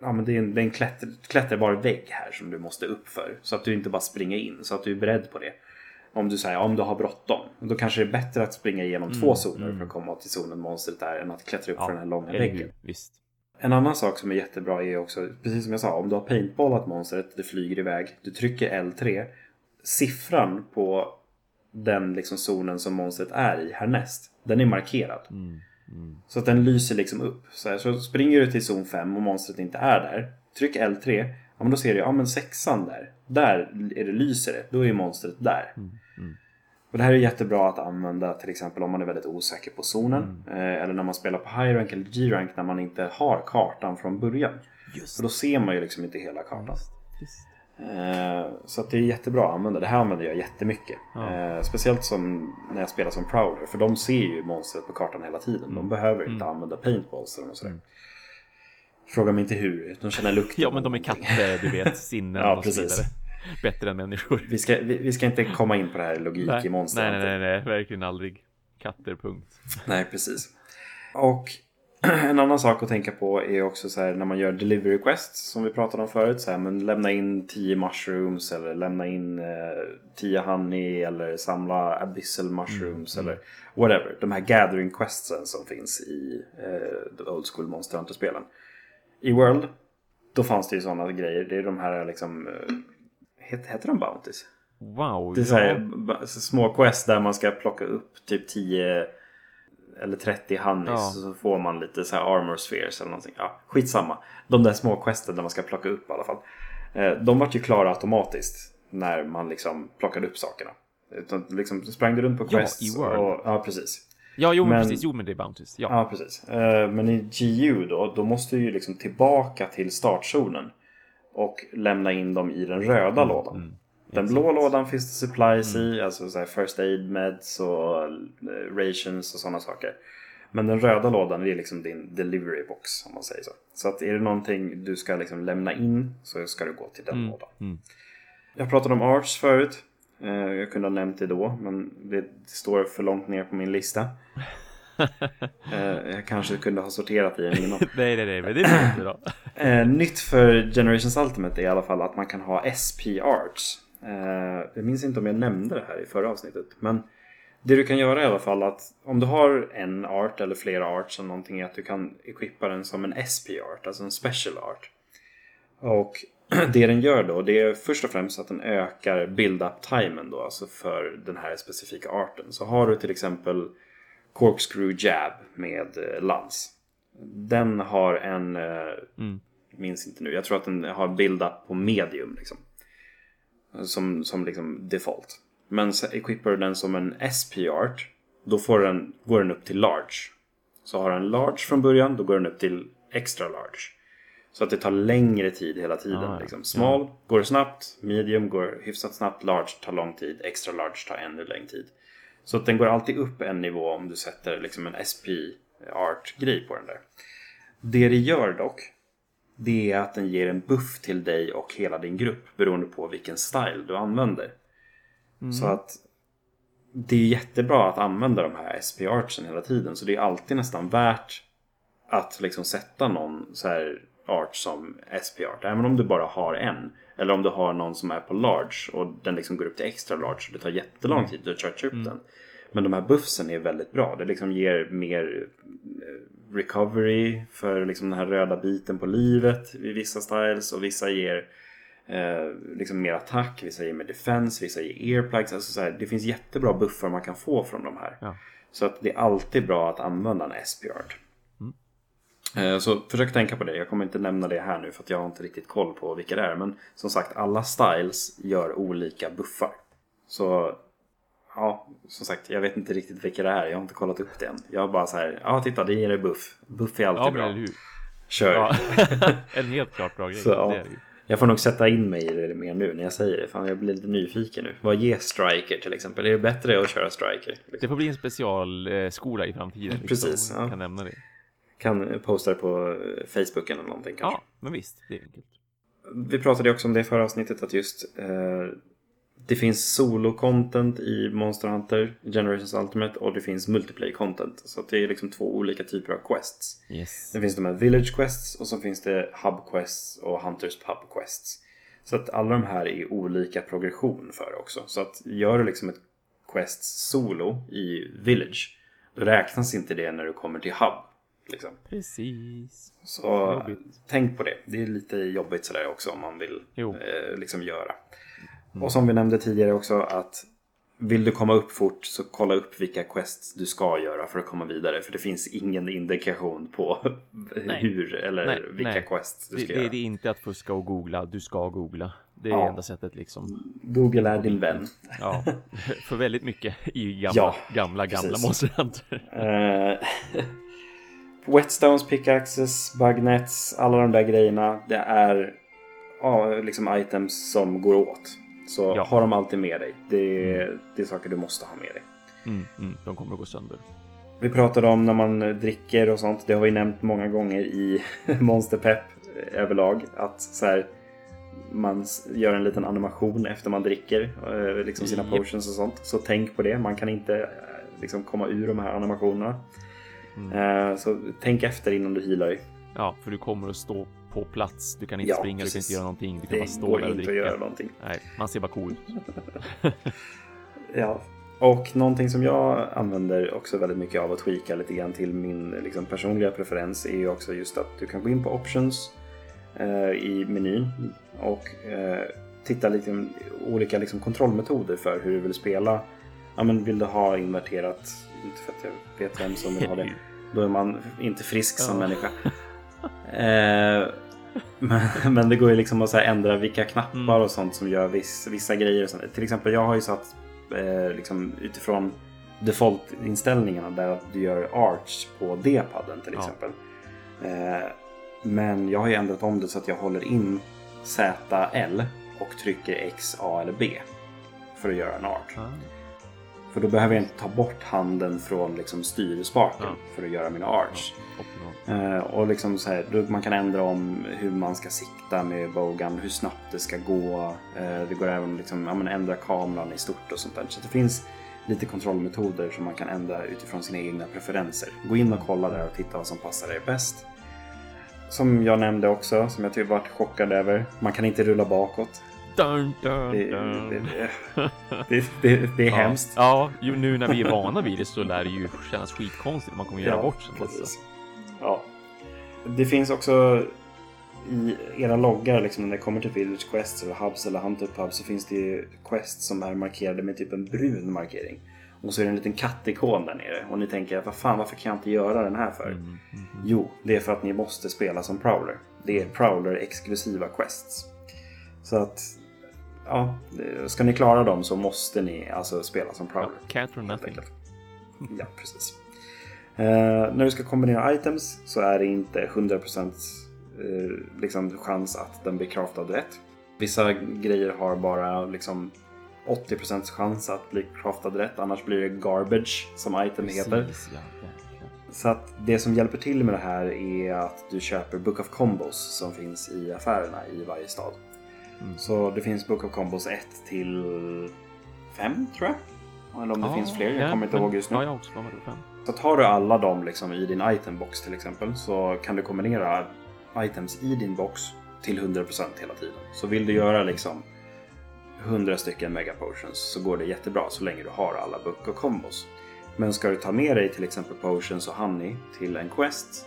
Ja men det är en, det är en klätter, klätterbar vägg här som du måste upp för. Så att du inte bara springer in. Så att du är beredd på det. Om du säger om du har bråttom. Då kanske det är bättre att springa igenom två zoner för att komma till zonen monstret är. Än att klättra upp för den här långa väggen. Visst. En annan sak som är jättebra är också, precis som jag sa, om du har paintballat monstret, det flyger iväg, du trycker L3. Siffran på den liksom zonen som monstret är i härnäst, den är markerad. Så att den lyser liksom upp. Så, här, så springer du till zon 5 och monstret inte är där. Tryck L3, ja men då ser du, ja men sexan där. Där är det lyser det, då är monstret där. Och det här är jättebra att använda till exempel om man är väldigt osäker på zonen. Eh, eller när man spelar på high rank eller G-rank när man inte har kartan från början. Just För då ser man ju liksom inte hela kartan. Visst. Eh, så att det är jättebra att använda. Det här använder jag jättemycket. Eh, speciellt som när jag spelar som Prowler. För de ser ju monstret på kartan hela tiden. De behöver inte använda paintballs eller sådär. Fråga mig inte hur. De känner lukten. Ja, men de är katter, du vet, sinnen Ja, och så vidare. Bättre än människor. Vi ska, vi, vi ska inte komma in på det här logik i nej, monster. nej, nej, nej, verkligen aldrig. Katter, punkt. Nej, precis. Och en annan sak att tänka på är också så här när man gör delivery quests som vi pratade om förut. Så här, men lämna in 10 mushrooms eller lämna in eh, 10 honey eller samla abyssal mushrooms eller whatever. De här gathering questsen som finns i eh, the old school Monster Hunter-spelen. I World, då fanns det ju sådana grejer. Det är de här liksom... Eh, het, heter de Bounties? Wow. Det är så här, små quest där man ska plocka upp typ 10 eller 30 honeys Ja. så får man lite så här armor spheres eller någonting. Ja, skitsamma. De där små questen där man ska plocka upp i alla fall. Eh, De vart ju klara automatiskt när man liksom plockade upp sakerna. Utan liksom sprang du runt på Ja, quests. i World. Och, ja, precis. Ja, jo, men Men- precis. Jo, men det är Bounties. Ja. Ja, precis. Eh, Men i GU då, då måste du ju liksom tillbaka till startzonen. Och lämna in dem i den röda lådan. Den blå lådan finns det supplies i, alltså så first aid meds och eh, rations och sådana saker. Men den röda lådan är liksom din delivery box om man säger så. Så att är det någonting du ska liksom lämna in så ska du gå till den lådan. mm. Jag pratade om arts förut. Eh, Jag kunde ha nämnt det då men det står för långt ner på min lista. Eh, Jag kanske kunde ha sorterat i den innan. nej, nej, nej, men det är inte bra. Nytt för Generations Ultimate är i alla fall att man kan ha SP Arts. Eh, jag minns inte om jag nämnde det här i förra avsnittet. Men det du kan göra i alla fall att om du har en art eller flera arts eller någonting är att du kan equippa den som en SP Art, alltså en Special Art. Och det den gör då det är först och främst att den ökar build-up-timen då, alltså för den här specifika arten. Så har du till exempel Corkscrew Jab med eh, lans. Den har en eh, Mm. minns inte nu. Jag tror att den har build-up på medium liksom. Som, som liksom default. Men så du den som en SP-art. Då får den, går den upp till large. Så har den large från början, då går den upp till extra large. Så att det tar längre tid hela tiden. Ah, ja. liksom. Small går snabbt, medium går hyfsat snabbt, large tar lång tid, extra large tar ännu längre tid. Så att den går alltid upp en nivå om du sätter liksom en SP-art-grej på den där. Det det gör dock, det är att den ger en buff till dig och hela din grupp beroende på vilken style du använder. Så att det är jättebra att använda de här SP-artsen hela tiden. Så det är alltid nästan värt att liksom sätta någon så här, art som SP-art. Även om du bara har en. Eller om du har någon som är på large och den liksom går upp till extra large. Och det tar jättelång tid att charge upp den. Men de här buffsen är väldigt bra. Det liksom ger mer eh, recovery för liksom den här röda biten på livet i vissa styles. Och vissa ger eh, liksom mer attack, vissa ger mer defense, vissa ger earplugs. Alltså så här, det finns jättebra buffar man kan få från de här. Ja. Så att det är alltid bra att använda en SP-art. Eh, Så försök tänka på det. Jag kommer inte nämna det här nu för att jag har inte riktigt koll på vilka det är. Men som sagt, alla styles gör olika buffar. Så ja, som sagt, jag vet inte riktigt vilka det är. Jag har inte kollat upp det än. Jag bara så här, ja titta det ger dig buff. Buff är alltid Ja, bra. Kör. Ja. en helt klart bra grej. Så, ja. Jag får nog sätta in mig i det mer nu när jag säger det. Fan, jag blir lite nyfiken nu. Vad ger striker till exempel? Är det bättre att köra striker? Det får bli en specialskola i framtiden. Liksom. Precis, ja. Kan nämna det. Kan posta det på eh, Facebook eller någonting kanske. Ja, men visst. Det är enkelt. Vi pratade också om det i förra avsnittet att just eh, det finns solo-content i Monster Hunter Generations Ultimate och det finns multiplayer-content. Så det är liksom två olika typer av quests. Yes. Det finns de här Village Quests och så finns det Hub Quests och Hunters Pub Quests. Så att alla de här är olika progression för också. Så att gör du liksom ett Quest solo i Village då räknas inte det när du kommer till Hub. Liksom. Precis. Så Jobbigt. tänk på det. Det är lite jobbigt sådär också om man vill eh, liksom göra. Och som vi nämnde tidigare också att vill du komma upp fort så kolla upp vilka quests du ska göra för att komma vidare. För det finns ingen indikation på Nej. hur eller Nej, vilka nej. quests du ska det, göra. det är inte att fuska och googla. Du ska googla. Det är Ja. enda sättet liksom. Google är din vän. Ja, för väldigt mycket i gamla, Ja, gamla, gamla. Monster Hunter. Eh, Whetstones, pickaxes, bugnets, alla de där grejerna. Det är ja, liksom items som går åt. Så Ja. ha dem alltid med dig. Det är, det är saker du måste ha med dig. Mm, mm, de kommer att gå sönder. Vi pratade om när man dricker och sånt. Det har vi nämnt många gånger i Monster Pep överlag. Att så här, man gör en liten animation efter man dricker eh, liksom sina Japp. potions och sånt. Så tänk på det. Man kan inte eh, liksom komma ur de här animationerna. Mm. Eh, Så tänk efter innan du healar. Ja, för du kommer att stå på plats. Du kan inte Ja, springa, du kan precis. inte göra någonting. Du kan bara Det stå går där och dricka. göra någonting. Nej, man ser bara cool ut. Ja. Och någonting som jag använder också väldigt mycket av att tweaka lite grann till min liksom, personliga preferens är ju också just att du kan gå in på options eh, i menyn och eh, titta lite olika liksom, kontrollmetoder för hur du vill spela. Ja, men vill du ha inverterat, inte för att jag vet vem som vill ha det, då är man inte frisk som människa. Eh, men, men det går ju liksom att ändra vilka knappar Mm. och sånt som gör viss, vissa grejer. och sånt. Till exempel jag har ju satt eh, liksom utifrån default-inställningarna där att du gör arch på D-padden till Ja. exempel. Eh, men jag har ju ändrat om det så att jag håller in ZL och trycker X, A eller B för att göra en arch. Ah. För då behöver jag inte ta bort handen från liksom styrspaken Ja. för att göra mina arch. Optimal. Eh, och liksom så här, då man kan ändra om hur man ska sikta med bogan, hur snabbt det ska gå. Eh, det går även att liksom, ja, ändra kameran i stort och sånt där. Så det finns lite kontrollmetoder som man kan ändra utifrån sina egna preferenser. Gå in och kolla där och titta vad som passar dig bäst. Som jag nämnde också, som jag typ varit chockad över. Man kan inte rulla bakåt. Dun, dun, Det, dun. det, det, det, det, är ja. hemskt. Ja, nu när vi är vana vid det så lär det ju kännas skitkonstigt man kommer göra Ja, bort sig. Ja. Det finns också i era loggar, liksom, när det kommer till Village Quests eller Hubs eller Hunter Pub så finns det ju quests som är markerade med typ en brun markering. Och så är det en liten kattikon där nere. Och ni tänker, vad fan, varför kan jag inte göra den här för? Mm, mm, mm. Jo, det är för att ni måste spela som Prowler. Det är Prowler-exklusiva quests. Så att, ja, ska ni klara dem så måste ni alltså spela som Prowler. Can't run helt nothing. Ja, precis. Eh, när du ska kombinera items så är det inte 100% eh, liksom chans att den blir craftad rätt. Vissa grejer har bara liksom 80% chans att bli craftad rätt, annars blir det garbage som item heter. Precis, ja, verkligen. Så att det som hjälper till med det här är att du köper Book of Combos som finns i affärerna i varje stad. Mm. Så det finns Book of Combos 1 till 5 tror jag. Eller om det Ja, finns fler, jag ja, kommer inte men- ihåg just nu. Ja, jag också var fem. Så tar du alla dem liksom i din itembox till exempel så kan du kombinera items i din box till 100% hela tiden. Så vill du göra liksom 100 stycken mega potions så går det jättebra så länge du har alla book och combos. Men ska du ta med dig till exempel potions och honey till en quest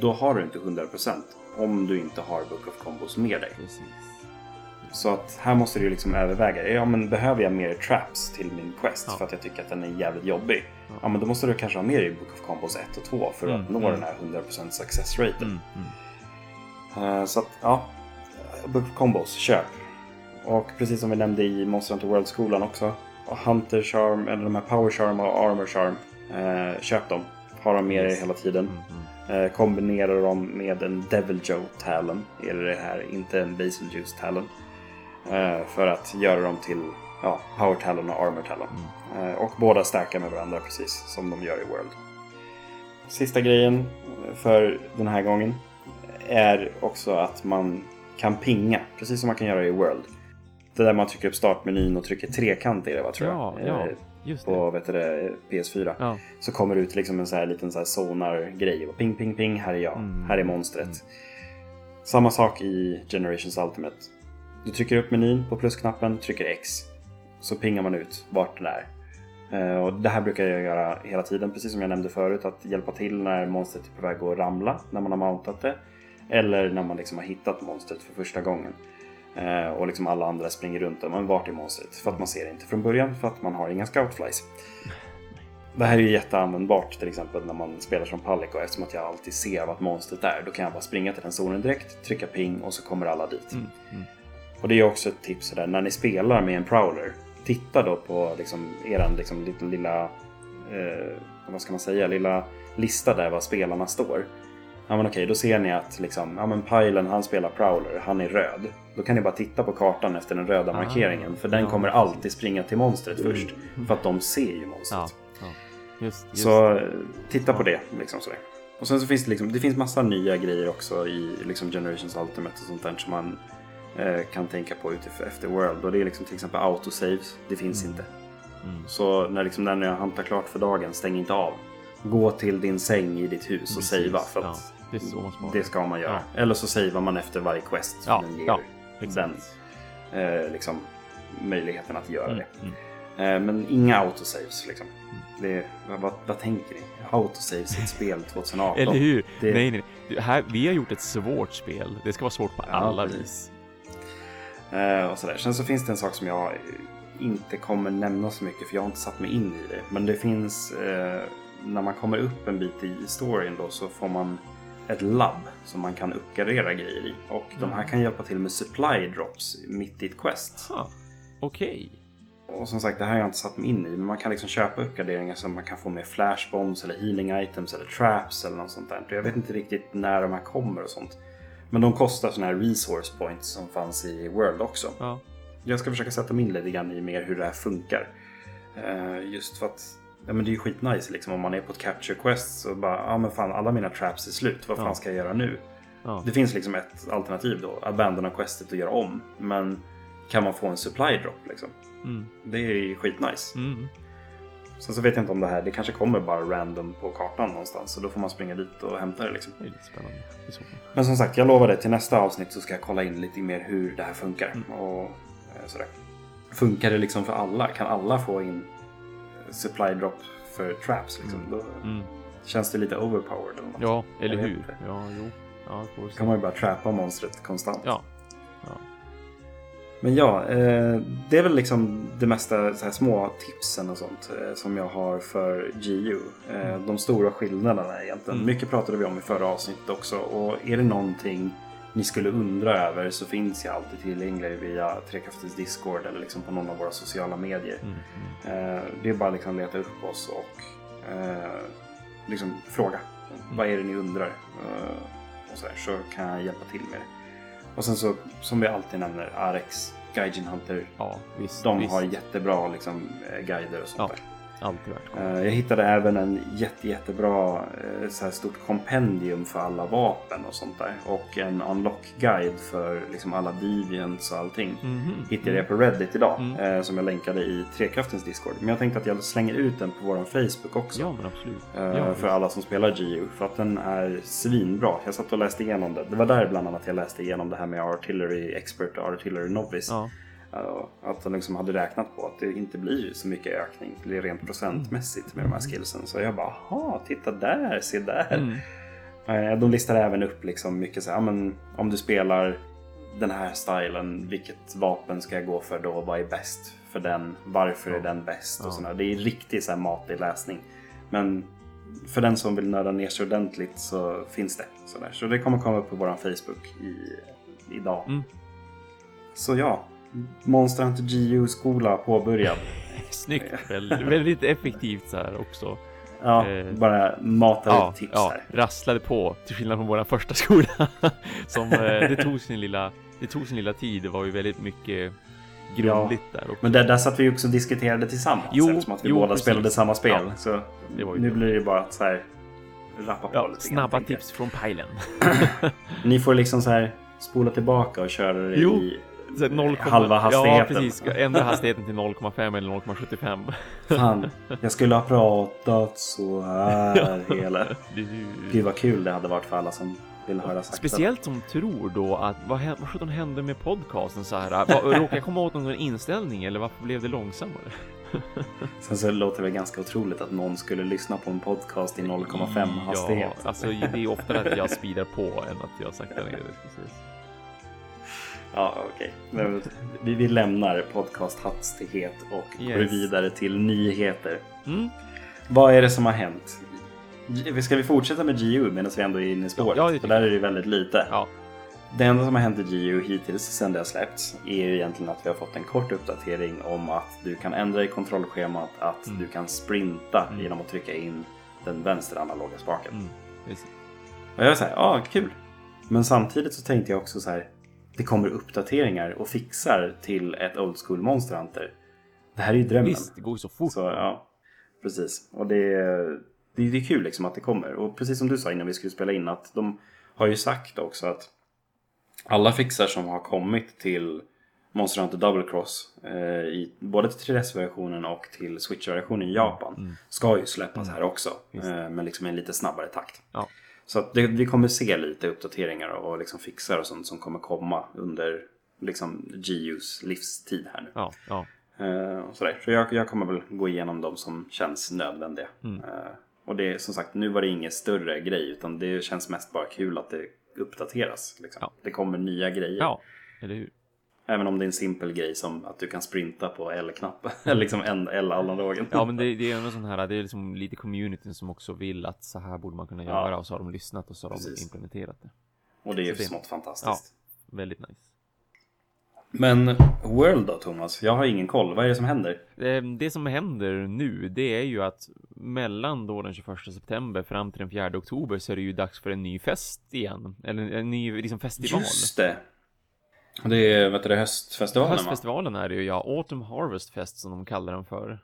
då har du inte 100% om du inte har book of combos med dig. Precis. Så att här måste du liksom överväga. Ja, men behöver jag mer traps till min quest Ja. för att jag tycker att den är jävligt jobbig? Ja. Ja, men då måste du kanske ha med dig Book of Combos 1 och 2 för Mm, att nå mm. den här 100% success raten. Mm, mm. Eh, så att, ja. Book of Combos, köp. Och precis som vi nämnde i Monster Hunter World-skolan också. Hunter Charm, eller de här Power Charm och Armor Charm. eh, köp dem. Ha dem med Yes. hela tiden. Mm, mm. Eh, kombinera dem med en Devil Joe Talon. Är det det här, inte en Basil Juice Talon. Eh, för att göra dem till ja, Power Talon och Armor Talon. Eh, och båda stärka med varandra precis som de gör i World. Sista grejen eh, för den här gången är också att man kan pinga, precis som man kan göra i World. Det där man trycker upp startmenyn och trycker trekant i det va, tror Ja, jag. ja, just det. På vet du, det, PS4. Ja. Så kommer det ut liksom en så här liten så här sonar-grej. Och Ping, ping, ping, här är jag. Mm. Här är monstret. Mm. Samma sak i Generations Ultimate. Du trycker upp menyn på plusknappen, trycker X. Så pingar man ut vart den är. Eh, och det här brukar jag göra hela tiden, precis som jag nämnde förut. Att hjälpa till när monstret är på väg att ramla, när man har mountat det. Eller när man liksom har hittat monstret för första gången. Eh, och liksom alla andra springer runt och men vart är monstret? För att man ser det inte från början, för att man har inga scoutflies. Det här är ju jätteanvändbart till exempel när man spelar som Palico eftersom att jag alltid ser vart monstret är. Då kan jag bara springa till den zonen direkt, trycka ping och så kommer alla dit. Mm, mm. Och det är också ett tips sådär, när ni spelar med en prowler. Titta då på liksom, eran liksom, liten lilla, eh, vad ska man säga, lilla lista där var spelarna står. Ja men okej, då ser ni att liksom, ja men Pilen han spelar prowler, han är röd. Då kan ni bara titta på kartan efter den röda Ah, markeringen. För den ja, kommer alltid springa till monstret först. För att de ser ju monstret. Ja, ja. Just, just. Så eh, titta på det. Liksom sådär. Och sen så finns det liksom, det finns massa nya grejer också i liksom Generations Ultimate och sånt där som man kan tänka på efter World. Och det är liksom till exempel autosaves. Det finns Mm. inte. Mm. Så när, liksom, när ni har hantat klart för dagen, stäng inte av. Gå till din säng i ditt hus och Precis, savea. För ja. Det det ska man göra. Eller så savear man efter varje quest Ja, den ger ja, den eh, liksom, möjligheten att göra Mm, det. mm. Eh, men inga autosaves liksom. Det, vad, vad, tänker ni? Autosaves i ett spel 2018? Eller hur? Det- Nej, nej. Här, vi har gjort ett svårt spel. Det ska vara svårt på Ja, alla precis. vis. Eh, och sådär. Sen så finns det en sak som jag inte kommer nämna så mycket för jag har inte satt mig in i det. Men det finns, eh, när man kommer upp en bit i storyn då så får man ett labb som man kan uppgradera grejer i. Och de här kan hjälpa till med supply drops mitt i ett quest. Ha. Okej. Och som sagt, det här har jag inte satt mig in i. Men man kan liksom köpa uppgraderingar som man kan få med flashbombs eller healing items eller traps eller något sånt där. Jag vet inte riktigt när de här kommer och sånt. Men de kostar sådana här resource points som fanns i World också. Ja. Jag ska försöka sätta mig in lite grann i mer hur det här funkar. Eh, just för att ja, men det är ju skitnice liksom om man är på ett capture quest så bara, ja men fan alla mina traps är slut, vad fan Ja. ska jag göra nu? Ja. Det finns liksom ett alternativ då, abandona questet och göra om. Men kan man få en supply drop liksom? Mm. Det är skitnice. Mm. Sen så vet jag inte om det här, det kanske kommer bara random på kartan någonstans. Så då får man springa dit och hämta det liksom. Det är lite spännande. Men som sagt, jag lovade till nästa avsnitt så ska jag kolla in lite mer hur det här funkar. Och eh, sådär. Funkar det liksom för alla? Kan alla få in eh, supply drop för traps liksom? Då Mm. känns det lite overpowered eller något. Ja, eller hur? Ja, jo. Ja, kan man ju bara trappa monstret konstant. Ja. Men ja, eh, det är väl liksom det mesta så här små tipsen och sånt eh, som jag har för GU. Eh, de stora skillnaderna egentligen. Mm. Mycket pratade vi om i förra avsnittet också. Och är det någonting ni skulle undra över så finns jag alltid tillgänglig via Trekraftens Discord eller liksom på någon av våra sociala medier. Mm. Mm. Det är bara liksom leta upp oss och liksom fråga. Vad är det ni undrar? Och så, här, så kan jag hjälpa till med det. Och sen så, som vi alltid nämner, Arex, Gaijin Hunter. Ja, visst. De visst. har jättebra liksom, eh, guider och sånt Ja. där. Alltid värt. Eh, Jag hittade även en jätte, jättebra eh, så här stort kompendium för alla vapen och sånt där. Och en unlock-guide för liksom alla deviants och allting. Mhm. Hittade jag på Reddit idag. Mm. eh, Som jag länkade i Trekraftens Discord. Men jag tänkte att jag slänger ut den på vår Facebook också. Ja, men absolut. Ja, för alla som spelar GU. För att den är svinbra. Jag satt och läste igenom det. Det var där bland annat jag läste igenom det här med Artillery Expert och Artillery Novice. Ja. Att de liksom hade räknat på att det inte blir så mycket ökning rent procentmässigt med de här skillsen. Så jag bara, jaha, titta där, se där. Mm. Eh, De listar även upp liksom mycket så här, men om du spelar den här stilen, vilket vapen ska jag gå för då? Vad är bäst för den? Varför är den bäst? Och sådär. Det är riktigt så här matig läsning. Men för den som vill nörda ner sig ordentligt så finns det. Sådär. Så det kommer komma upp på vår Facebook i, idag. Mm. Så ja, Monster Hunter GU-skola påbörjad. Snyggt. Väldigt, väldigt effektivt så här också. Ja, Eh, bara mata Ja, ut tips ja, här. rasslade på till skillnad från vår första skola. Som eh, det tog sin lilla, det tog sin lilla tid. Det var ju väldigt mycket grundligt där också. Men där, där satt vi också och diskuterade tillsammans Jo, eftersom att vi jo, båda precis. spelade samma spel. Ja, så nu blir det bara att så här rappa på Ja, lite snabba grann, tips från pejlen. jag. Ni får liksom så här spola tillbaka och köra det Jo. i Så 0, halva hastigheten. Ja, precis. Ändra hastigheten till 0,5 eller 0,75. Fan, jag skulle ha pratat så här hela... Det är Gud vad kul det hade varit för alla som vill höra sakta. Speciellt som tror då att vad, sjutton hände med podcasten så här? Råkade jag komma åt någon inställning eller varför blev det långsammare? Sen så låter det väl ganska otroligt att någon skulle lyssna på en podcast i 0,5 hastighet. Ja, alltså det är oftare att jag speedar på än att jag saktar ner det. Precis. Ja, okej. Men Vi, vi lämnar podcasthastighet och går Yes. vidare till nyheter. Mm. Vad är det som har hänt? Ska vi fortsätta med GU medan vi ändå är inne i spåret? Ja, För där är det väldigt lite. Ja, Det enda som har hänt i GU hittills sedan det har släppts är ju egentligen att vi har fått en kort uppdatering om att du kan ändra i kontrollschemat att Mm. du kan sprinta Mm. genom att trycka in den vänstra analoga spaken. mm. Och jag var såhär, ja ah, kul. Men samtidigt så tänkte jag också så här. Det kommer uppdateringar och fixar till ett old school Monster Hunter. Det här är ju drömmen. Visst, det går ju så fort. Så ja, precis. Och det, det, det är kul liksom att det kommer. Och precis som du sa innan vi skulle spela in att de har ju sagt också att alla fixar som har kommit till Monster Hunter Double Cross eh, i, både till 3DS-versionen och till Switch-versionen i Japan Mm. ska ju släppas här också. Eh, men liksom i en lite snabbare takt. Ja. Så det, vi kommer se lite uppdateringar och liksom fixar och sånt som kommer komma under liksom GUs livstid här nu. Ja, ja. Och sådär. Så jag, jag kommer väl gå igenom de som känns nödvändiga. Mm. Eh, och det är som sagt, nu var det ingen större grej utan det känns mest bara kul att det uppdateras. Liksom. Ja. Det kommer nya grejer. ja, eller hur? Även om det är en simpel grej som att du kan sprinta på L-knappen. Eller liksom en L-analogen. Ja, men det, det är ändå sån här, det är liksom lite communityn som också vill att så här borde man kunna Ja. göra och så har de lyssnat och så har de Precis. implementerat det. Och det är ju smått fantastiskt. Väldigt nice. Men World då Thomas? Jag har ingen koll. Vad är det som händer? Eh, Det som händer nu, det är ju att mellan då den 21 september fram till den 4 oktober så är det ju dags för en ny fest igen. Eller en ny liksom festival. Just det! Det är vet du, det, höstfestivalen va? Höstfestivalen är det ju, ja. Autumn Harvest Fest som de kallar den för.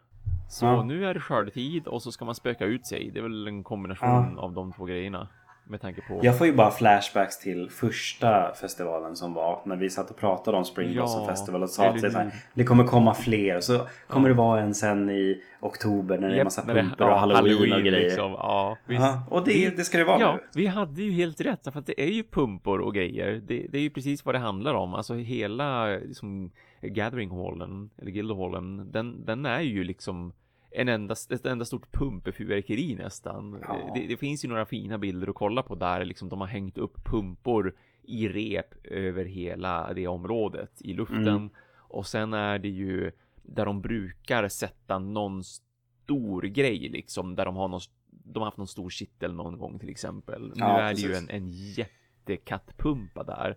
Så Ja. nu är det skördetid och så ska man spöka ut sig. Det är väl en kombination Ja. av de två grejerna. Med tanke på... Jag får ju bara flashbacks till första festivalen som var när vi satt och pratade om Spring Blossom Ja, Festival och sa att det, här, det kommer komma fler. Så kommer det vara en sen i oktober när det är massa det- pumper ja, och halloween, och grejer. Liksom. Ja. Ja, och det, det ska det vara Ja, nu. vi hade ju helt rätt, för att det är ju pumpor och grejer. Det, det är ju precis vad det handlar om. Alltså hela liksom, Gathering Hallen, eller Guildhallen, den, den är ju liksom en enda, ett enda stort pumpefyrverkeri nästan. Ja. Det, det finns ju några fina bilder att kolla på där liksom de har hängt upp pumpor i rep över hela det området i luften. Mm. Och sen är det ju där de brukar sätta någon stor grej liksom, där de har någon, de har haft någon stor kittel någon gång till exempel. Nu Ja, är det ju precis. en, en jättekattpumpa där.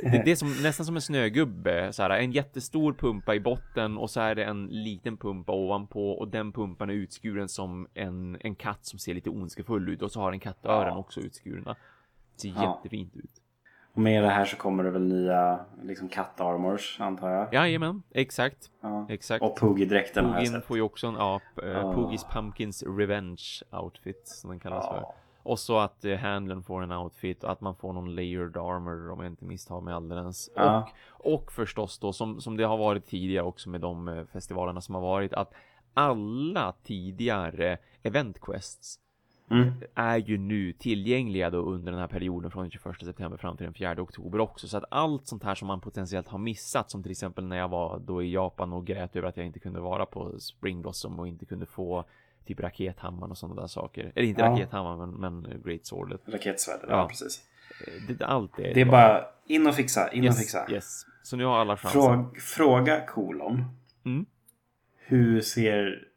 Det, det är som, nästan som en snögubbe, så här, en jättestor pumpa i botten och så är det en liten pumpa ovanpå och den pumpan är utskuren som en, en katt som ser lite ondskefull ut och så har den kattöron Ja. också utskurna. Ser Ja. jättefint ut. Och med det här så kommer det väl nya liksom cat armors antar jag. Jajamän, exakt. Ja. Exakt. Och Poogie-dräkten har jag sett. får ju också en, ja, uh, Ja. Pugis Pumpkins Revenge outfit som den kallas för. Och så att uh, handlern får en outfit och att man får någon layered armor om jag inte misstar mig alldeles. Ja. Och, och förstås då som, som det har varit tidigare också med de eh, festivalerna som har varit att alla tidigare event quests Mm. är ju nu tillgängliga då under den här perioden från den 21 september fram till den 4 oktober också. Så att allt sånt här som man potentiellt har missat, som till exempel när jag var då i Japan och grät över att jag inte kunde vara på Spring Blossom och inte kunde få typ rakethammaren och sådana där saker. Eller inte Ja. rakethammaren, men, men Great Swordet. Raketsvärdet, ja. Ja. precis. Det, allt det. Det är bara in och fixa, in och yes, fixa. Yes. Så nu har alla chansen. Fråg, fråga kolon. Mm. Hur ser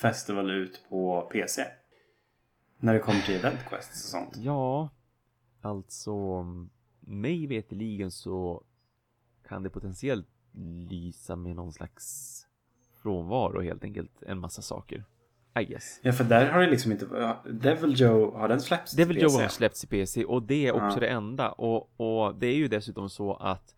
Festival ut på PC? När det kommer till event quests och sånt. Ja, alltså mig veteligen så kan det potentiellt lysa med någon slags frånvaro helt enkelt en massa saker. I guess. Ja, för där har det liksom inte... Devil Joe, har den släppts till Devil PC? Joe har släppts i PC och det är också Ja. det enda och, och det är ju dessutom så att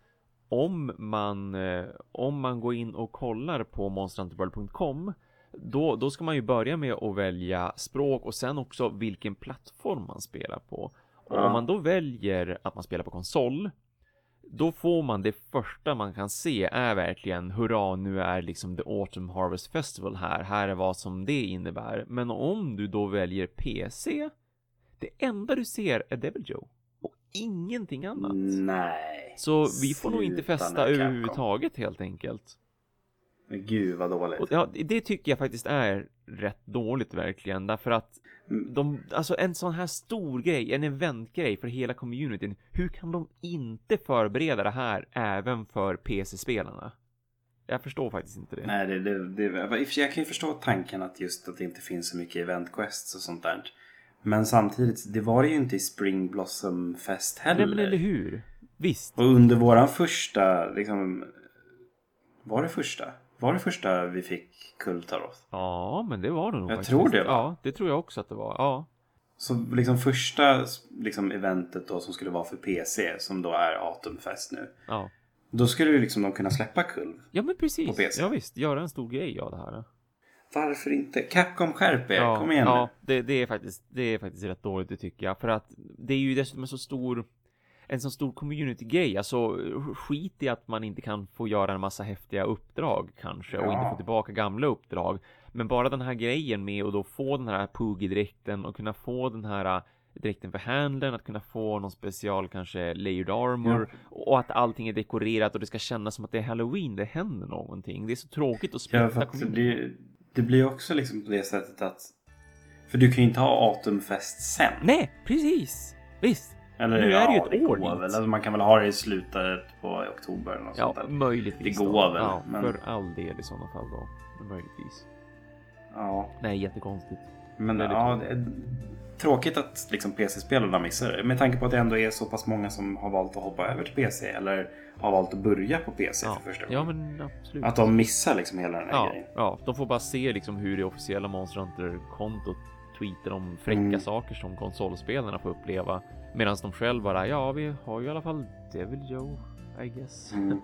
om man eh, om man går in och kollar på monsterhunterworld.com då, då ska man ju börja med att välja språk och sen också vilken plattform man spelar på. Och Ja. om man då väljer att man spelar på konsol då får man det första man kan se är verkligen hurra nu är liksom the Autumn Harvest Festival här. Här är vad som det innebär. Men om du då väljer PC det enda du ser är Devil Joe och ingenting annat. Nej. Så vi får nog inte festa överhuvudtaget helt enkelt. Men Gud vad dåligt. Och ja, det tycker jag faktiskt är rätt dåligt verkligen därför att Mm. de, alltså en sån här stor grej, en eventgrej för hela communityn. Hur kan de inte förbereda det här även för PC-spelarna? Jag förstår faktiskt inte det. Nej, det, det, det, jag kan ju förstå tanken att just att det inte finns så mycket event quests och sånt där. Men samtidigt, det var det ju inte i Spring Blossom Fest heller. Nej men eller hur? Visst. Och under våran första, liksom... Var det första? Var det första vi fick Kultaroth? Ja, men det var det nog Jag faktiskt. tror det, va? Ja, det tror jag också att det var. Ja. Så liksom första liksom, eventet då som skulle vara för PC, som då är Atomfest nu. Ja. Då skulle ju liksom de kunna släppa Kulv. Ja men precis. På PC. Ja visst, göra en stor grej av det här. Varför inte? Capcom skärp er, Ja, kom igen ja det, det, är faktiskt, det är faktiskt rätt dåligt det tycker jag. För att det är ju dessutom en så stor en så stor community-grej. Alltså skit i att man inte kan få göra en massa häftiga uppdrag kanske och Ja. inte få tillbaka gamla uppdrag. Men bara den här grejen med att då få den här Poogie-dräkten och kunna få den här äh, dräkten för handlern, att kunna få någon special kanske layered armor och att allting är dekorerat och det ska kännas som att det är halloween, det händer någonting. Det är så tråkigt att Ja, att community. det, det blir också liksom på det sättet att... För du kan ju inte ha Atomfest sen. Nej, precis! Visst! Eller, Nu är det ju ett det år går dit. väl. Alltså, man kan väl ha det i slutet på oktober eller något Ja, sånt där. möjligtvis. Det då. går väl, Ja, men- för all del i sådana fall då. Möjligtvis. Ja, Nej, jättekonstigt. men Väldigt ja, det är tråkigt att liksom PC-spelarna missar det. Med tanke på att det ändå är så pass många som har valt att hoppa över till PC eller har valt att börja på PC Ja, för första ja gången. men absolut. Att de missar liksom hela den här ja, grejen. ja, de får bara se liksom hur det officiella Monster Hunter-kontot tweetar om fräcka Mm. saker som konsolspelarna får uppleva. Medan de själva bara, ja, vi har ju i alla fall Devil Joe, I guess. Mm.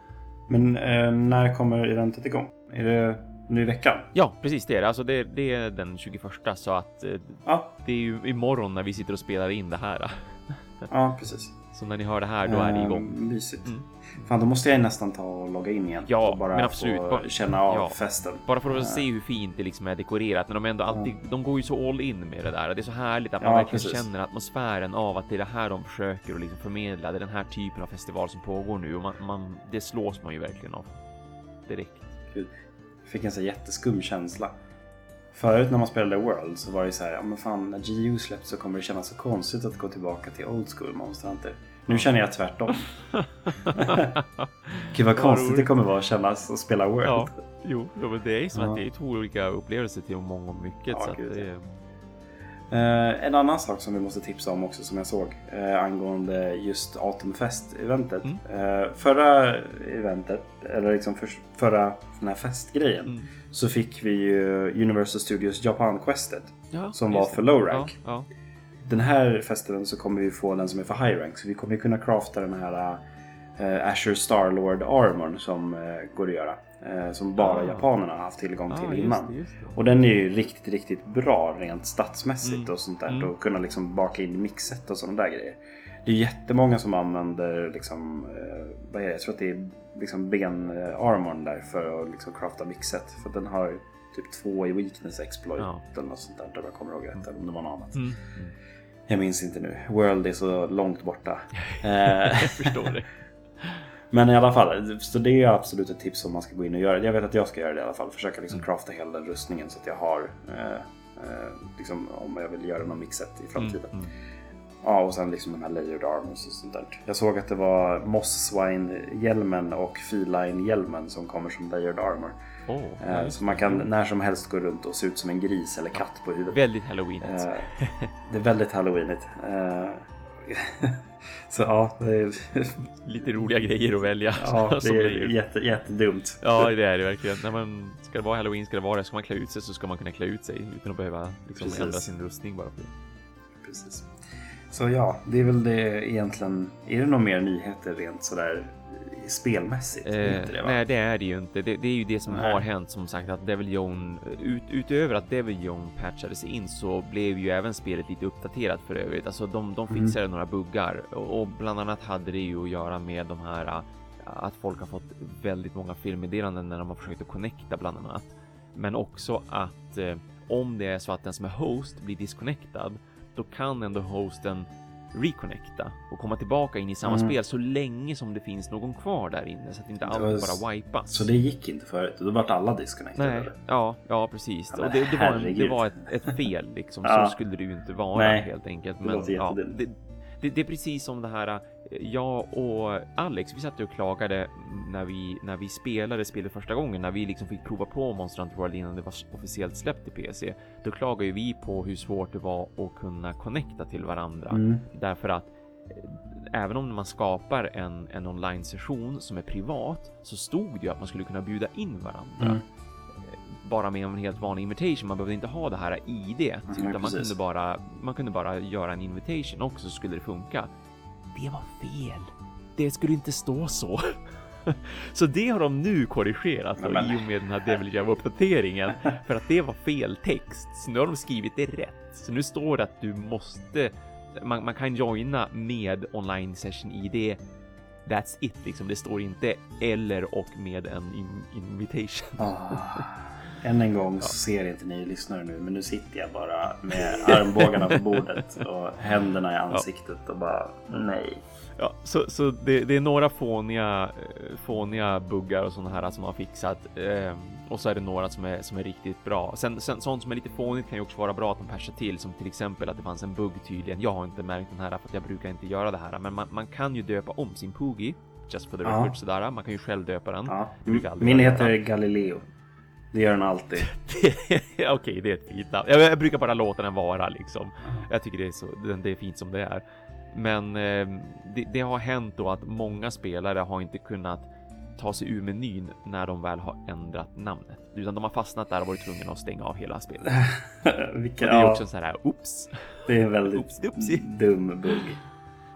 Men eh, när kommer eventet igång? Är det nu i veckan? Ja, precis det är det. Alltså det, det är den 21 så att eh, Ja, det är ju imorgon när vi sitter och spelar in det här. ja precis. Så när ni hör det här, då är det igång. Eh, mysigt. Mm. Fan, då måste jag nästan ta och logga in igen. Ja, och bara men absolut. Bara- känna av ja. festen. Bara för att Eh, se hur fint det liksom är dekorerat. När de ändå alltid, de går ju så all in med det där. Det är så härligt att man Ja, verkligen precis. känner atmosfären av att det är det här de försöker att liksom förmedla. Det är den här typen av festival som pågår nu och man, man, det slås man ju verkligen av. Direkt. Gud. Fick en så jätteskum känsla. Förut när man spelade World så var det så här, ja men fan när GU släpps så kommer det kännas så konstigt att gå tillbaka till Old School Monster Hunter. Nu känner jag tvärtom. Gud vad konstigt det kommer vara att kännas och spela World. Ja, jo, men det är ju som Ja. att det är två olika upplevelser till många och mycket. Ja, så att gud, det är... Eh, en annan sak som vi måste tipsa om också som jag såg eh, angående just Atomfest-eventet. Mm. Eh, förra eventet, eller liksom för, förra den här festgrejen, Mm. så fick vi ju Universal Studios Japan-questet. Ja, Som var för low rank. Ja, den här festen så kommer vi få den som är för high rank. Så vi kommer kunna crafta den här uh, Azure Starlord armorn som uh, går att göra. Uh, som bara Ah. japanerna har haft tillgång till Ah, just innan. det, just det. Och den är ju riktigt, riktigt bra rent statsmässigt Mm. och sånt där. Mm. Och kunna liksom baka in mixet och sådana där grejer. Det är jättemånga som använder liksom, eh, vad är det? Jag tror att det är liksom ben-armorn där för att liksom crafta mixet. För den har typ två i weakness exploit Ja. eller något sånt där. Om jag kommer ihåg rätt. Eller om det var något annat. Mm. Jag minns inte nu. World är så långt borta. Eh, Jag förstår det. men i alla fall, så det är absolut ett tips om man ska gå in och göra det. Jag vet att jag ska göra det i alla fall. Försöka liksom crafta hela den rustningen så att jag har eh, eh, liksom, om jag vill göra någon mixet i framtiden. Mm, mm. Ja, och sen liksom de här layered armors och sånt där. Jag såg att det var Mosswine-hjälmen och Feline-hjälmen som kommer som layered armor. Åh, Eh, ja, så man kan när som helst gå runt och se ut som en gris eller katt på huvudet. Väldigt halloweenigt. Eh, det är väldigt halloweenigt. Så ja, det är, Lite roliga grejer att välja. ja, det är jätte, jättedumt. Ja, det är det verkligen. När man ska det vara halloween, ska det vara det, ska man klä ut sig så ska man kunna klä ut sig utan att behöva liksom Precis. ändra sin rustning bara för det. Precis. Så ja, det är väl det egentligen. Är det några mer nyheter rent sådär spelmässigt? Eh, det, nej, det är det ju inte. Det, det är ju det som Nej. har hänt som sagt att Devil Joan, ut, utöver att Devil Joan patchades in så blev ju även spelet lite uppdaterat för övrigt. Alltså de, de Mm. fixade några buggar och, och bland annat hade det ju att göra med de här äh, att folk har fått väldigt många filmmeddelanden när de har försökt att connecta bland annat. Men också att eh, om det är så att den som är host blir disconnectad, då kan ändå hosten reconnecta och komma tillbaka in i samma Mm. spel så länge som det finns någon kvar där inne så att inte Det allt bara wipas. Så det gick inte förut? Då vart alla disconnected? Nej, ja, ja precis. Ja, och det, det, var, en, det var ett, ett fel liksom. Ja. Så skulle det ju inte vara Nej, helt enkelt. det Men låter ja, det, det, det är precis som det här. Jag och Alex, vi satt och klagade när vi när vi spelade spelet första gången, när vi liksom fick prova på Monster Hunter World innan det var officiellt släppt i PC. Då klagade ju vi på hur svårt det var att kunna connecta till varandra Mm. därför att eh, även om man skapar en, en online session som är privat så stod det ju att man skulle kunna bjuda in varandra Mm. Eh, bara med en helt vanlig invitation. Man behövde inte ha det här ID utan man kunde bara. Man kunde bara göra en invitation också så skulle det funka. Det var fel. Det skulle inte stå så. Så det har de nu korrigerat då, i och med den här Devil Jam uppdateringen för att det var fel text. Så nu har de skrivit det rätt. Så nu står det att du måste. Man, man kan joina med online session ID. That's it liksom. Det står inte eller och med en in, invitation. Än en gång så ser inte ni lyssnare nu, men nu sitter jag bara med armbågarna på bordet och händerna i ansiktet och bara nej. Ja, så, så det, det är några fåniga, eh, fåniga buggar och sådana här som har fixat. Eh, och så är det några som är, som är riktigt bra. Sen, sen sånt som är lite fånigt kan ju också vara bra att de patchar till, som till exempel att det fanns en bugg tydligen. Jag har inte märkt den här för att jag brukar inte göra det här, men man, man kan ju döpa om sin Poogie. Just for the Ja. record sådär. Man kan ju själv döpa den. Ja. Min heter Galileo. Det gör den alltid. Okej, det är ett fint namn. Jag, jag brukar bara låta den vara liksom. Jag tycker det är så. Det, är fint som det är. Men eh, det, det har hänt då att många spelare har inte kunnat ta sig ur menyn när de väl har ändrat namnet, utan de har fastnat där och varit tvungna att stänga av hela spelet. Och det är ja, också en sån här oops. det är en väldigt Oops, dum bugg.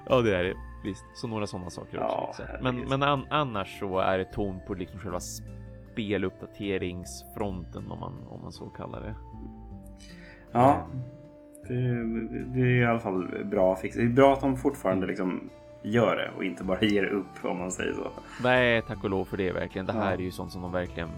Ja, det är det visst. Så några sådana saker Ja, också. liksom. Men, men an, annars så är det ton på liksom själva speluppdateringsfronten om man om man så kallar det. Ja, det, det är i alla fall bra fix. Det är bra att de fortfarande liksom gör det och inte bara ger upp om man säger så. Nej, tack och lov för det verkligen. Det här Ja. är ju sånt som de verkligen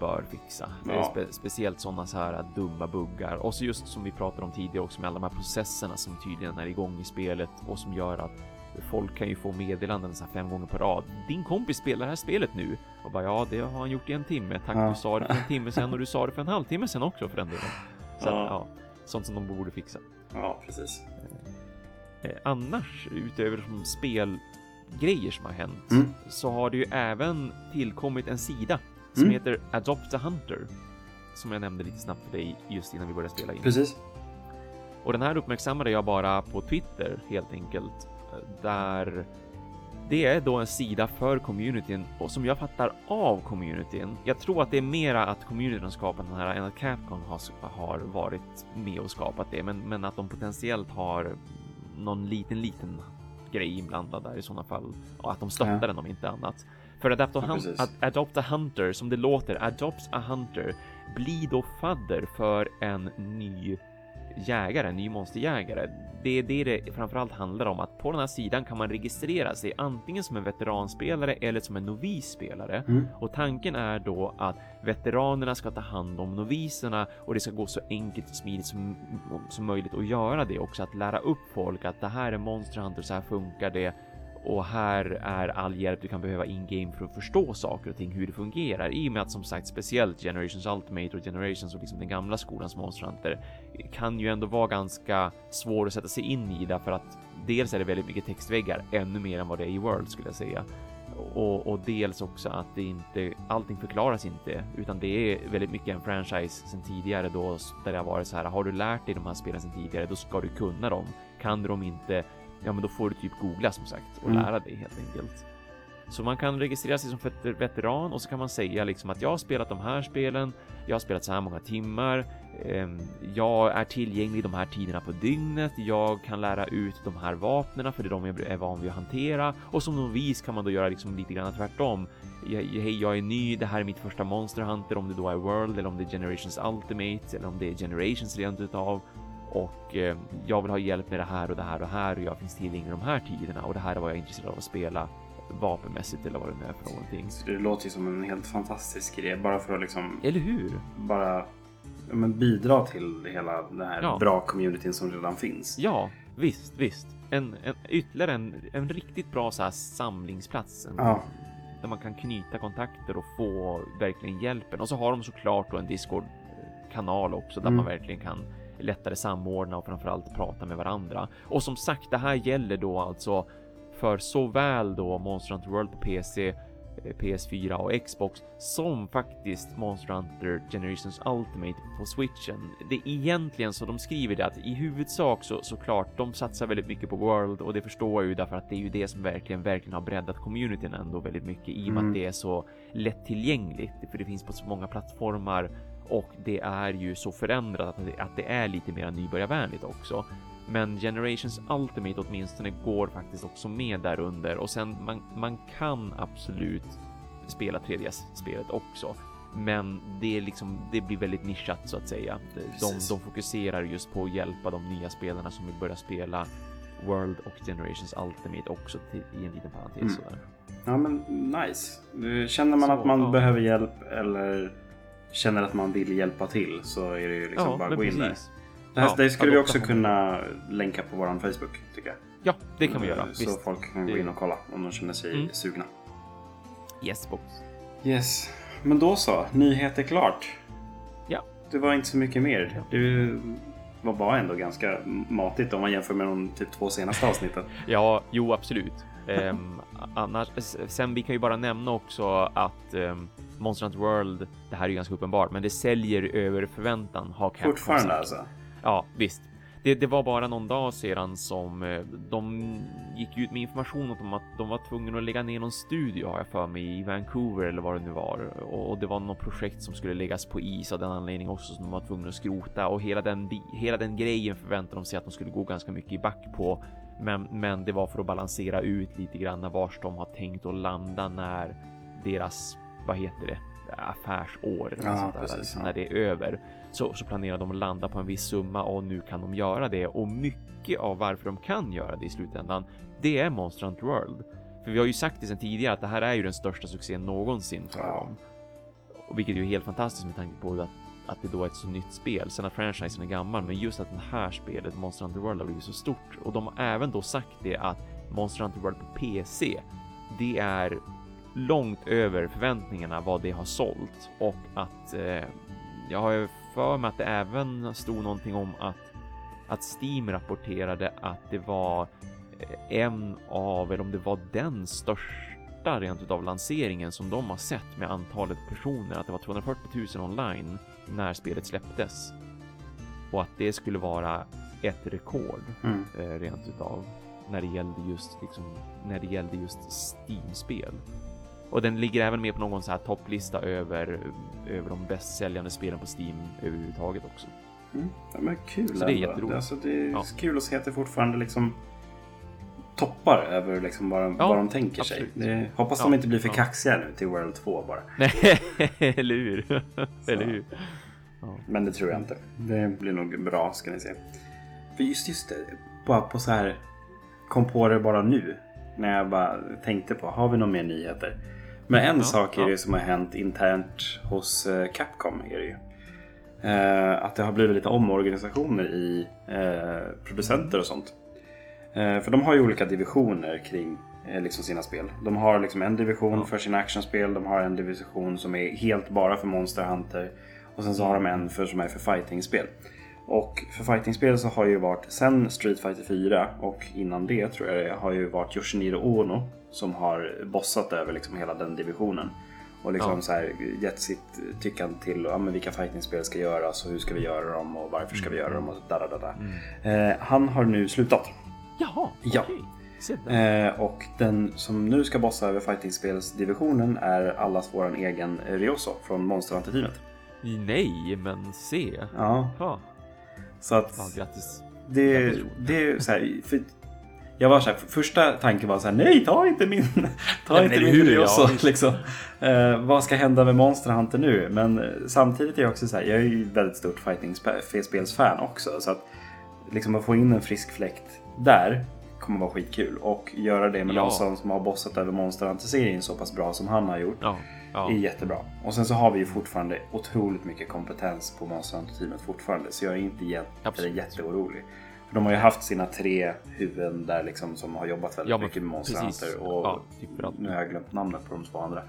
bör fixa. Ja. spe speciellt sådana så här dumma buggar och så just som vi pratade om tidigare också med alla de här processerna som tydligen är igång i spelet och som gör att folk kan ju få meddelanden så här fem gånger på rad. Din kompis spelar det här spelet nu och bara ja, det har han gjort i en timme. Tack, Ja. du sa det för en timme sedan och du sa det för en halvtimme sedan också för den delen. Så Ja. att, ja, sånt som de borde fixa. Ja, precis. Eh, annars, utöver som spelgrejer som har hänt, Mm. så har det ju även tillkommit en sida som Mm. heter Adopt a Hunter. Som jag nämnde lite snabbt för dig just innan vi började spela in. Precis. Och den här uppmärksammade jag bara på Twitter helt enkelt. Där det är då en sida för communityn och som jag fattar av communityn. Jag tror att det är mera att communityn har skapat den här än att Capcom har, har varit med och skapat det, men, men att de potentiellt har någon liten, liten grej inblandad där i sådana fall och att de stöttar ja. den om inte annat. För Adopt a, ja, ad, Adopt a Hunter, som det låter, Adopts a Hunter, blir då fadder för en ny jägare, en ny monsterjägare. Det är det det framförallt handlar om, att på den här sidan kan man registrera sig antingen som en veteranspelare eller som en novisspelare. Mm. Och tanken är då att veteranerna ska ta hand om noviserna och det ska gå så enkelt och smidigt som, som möjligt att göra det också, att lära upp folk att det här är Monster Hunter, så här funkar det och här är all hjälp du kan behöva in game för att förstå saker och ting, hur det fungerar. I och med att som sagt speciellt Generations Ultimate och Generations och liksom den gamla skolans monstranter kan ju ändå vara ganska svår att sätta sig in i därför att dels är det väldigt mycket textväggar, ännu mer än vad det är i World skulle jag säga. Och, och, dels också att det inte, allting förklaras inte, utan det är väldigt mycket en franchise sedan tidigare då, där det har varit så här, har du lärt dig de här spelen sedan tidigare, då ska du kunna dem. Kan du dem inte, ja men då får du typ googla som sagt och mm. lära dig helt enkelt. Så man kan registrera sig som veteran och så kan man säga liksom att jag har spelat de här spelen. Jag har spelat så här många timmar. Ehm, jag är tillgänglig de här tiderna på dygnet. Jag kan lära ut de här vapnena för det är de jag är van vid att hantera och som novis kan man då göra liksom lite grann tvärtom. Hej, jag är ny. Det här är mitt första Monster Hunter om det då är World eller om det är Generations Ultimate eller om det är Generations rent utav och eh, jag vill ha hjälp med det här och det här och här och jag finns tillgänglig de här tiderna och det här är vad jag är intresserad av att spela vapenmässigt eller vad det nu är för någonting. Så det låter ju som en helt fantastisk grej bara för att liksom... Eller hur? Bara men, bidra till hela den här ja. bra communityn som redan finns. Ja, visst, visst. En, en, ytterligare en, en riktigt bra så här samlingsplats. Ja. Där man kan knyta kontakter och få verkligen hjälpen. Och så har de såklart då en Discord-kanal också där mm. man verkligen kan lättare samordna och framförallt prata med varandra. Och som sagt, det här gäller då alltså för såväl då Monster Hunter World på PC, eh, PS4 och Xbox som faktiskt Monster Hunter Generations Ultimate på switchen. Det är egentligen så de skriver det att i huvudsak så såklart, de satsar väldigt mycket på World och det förstår jag ju därför att det är ju det som verkligen, verkligen har breddat communityn ändå väldigt mycket i och med mm. att det är så lättillgängligt, för det finns på så många plattformar och det är ju så förändrat att det, är lite mer nybörjarvänligt också. Men Generations Ultimate åtminstone går faktiskt också med där under och sen man, man kan absolut spela 3DS-spelet också. Men det är liksom, det blir väldigt nischat så att säga. De, de fokuserar just på att hjälpa de nya spelarna som vill börja spela World och Generations Ultimate också till, i en liten parentes mm. sådär. Ja men nice. Känner man så, att man ja. behöver hjälp eller känner att man vill hjälpa till så är det ju liksom ja, bara att gå in där. Det, här, ja, det skulle vi också kunna länka på vår Facebook tycker jag. Ja, det kan vi göra. Så visst. folk kan gå in och kolla om de känner sig mm. sugna. Yes, box. Yes, men då så. Nyheter klart. Ja. Det var inte så mycket mer. Det var bara ändå ganska matigt om man jämför med de typ två senaste avsnitten. ja, jo absolut. um, annars, sen vi kan ju bara nämna också att um, Monster Hunter World, det här är ju ganska uppenbart, men det säljer över förväntan. Har Capcom Fortfarande sagt. alltså? Ja, visst. Det, det, var bara någon dag sedan som eh, de gick ut med information om att de var tvungna att lägga ner någon studio har jag för mig i Vancouver eller vad det nu var och det var något projekt som skulle läggas på is av den anledningen också som de var tvungna att skrota och hela den hela den grejen förväntade de sig att de skulle gå ganska mycket i back på. Men, men det var för att balansera ut lite grann vars de har tänkt att landa när deras vad heter det, affärsår ja, sånt där, precis, liksom, ja. när det är över så, så planerar de att landa på en viss summa och nu kan de göra det och mycket av varför de kan göra det i slutändan. Det är Monster Hunter World, för vi har ju sagt det sedan tidigare att det här är ju den största succén någonsin för dem, vilket är ju helt fantastiskt med tanke på att att det då är ett så nytt spel. Sen att franchisen är gammal, men just att det här spelet, Monster Hunter World, har blivit så stort. Och de har även då sagt det att Monster Hunter World på PC, det är långt över förväntningarna vad det har sålt. Och att eh, jag har för mig att det även stod någonting om att att Steam rapporterade att det var eh, en av, eller om det var den största rent utav lanseringen som de har sett med antalet personer, att det var 240 000 online när spelet släpptes. Och att det skulle vara ett rekord mm. eh, rent utav. när det gällde just liksom när det gällde just Steam-spel. Och den ligger även med på någon så här topplista över över de bäst säljande spelen på Steam överhuvudtaget också. Mm. Ja, men kul Så det är jätteroligt. Alltså, det är Ja. kul att se att det fortfarande liksom toppar över liksom vad, de, Ja, vad de tänker absolut. sig. Det, hoppas Ja, de inte blir för ja. kaxiga nu till World 2 bara. Nej, eller hur? eller hur? Men det tror jag inte. Det blir nog bra ska ni se. För just, just det, bara på så här kom på det bara nu. När jag bara tänkte på, har vi några mer nyheter? Men en Ja, sak är ja. det som har hänt internt hos eh, Capcom. Är det ju. Eh, att det har blivit lite omorganisationer i eh, producenter och sånt. Eh, för de har ju olika divisioner kring eh, liksom sina spel. De har liksom en division Ja. för sina actionspel. De har en division som är helt bara för Monster Hunter. Och sen så har de en för, som är för fightingspel. Och för fightingspel så har ju varit sen Street Fighter 4 och innan det tror jag det har ju varit Yoshiniro Ono som har bossat över liksom hela den divisionen. Och liksom Ja. så här gett sitt tyckande till ja, men vilka fightingspel ska göras och hur ska vi göra dem och varför ska vi göra dem och da, da, da, da. Eh, han har nu slutat. Jaha, Ja. okej. Eh, och den som nu ska bossa över fightingspelsdivisionen är allas våran egen Ryoso från Monster Hunter-teamet. Nej, men se. Ja, Ja, så att ja grattis. det, Grattis. det är så här, för jag var så här, första tanken var så här, nej ta inte min, ta Nej, inte min hur, Ryoso. ja. liksom. eh, vad ska hända med Monster Hunter nu? Men eh, samtidigt är jag också så här, jag är ju väldigt stort fighting-spelsfan också. Så att liksom att få in en frisk fläkt där kommer vara skitkul. Och göra det med Ja. någon som, som har bossat över Monster Hunter-serien så pass bra som han har gjort. Ja, ja. är jättebra. Och sen så har vi ju fortfarande otroligt mycket kompetens på Monster Hunter-teamet fortfarande. Så jag är inte jätte, Absolut. jätteorolig. För de har ju haft sina tre huvuden där liksom som har jobbat väldigt Ja, mycket med Monster precis. Hunter. Och Ja, typ nu har jag glömt namnet på de två andra.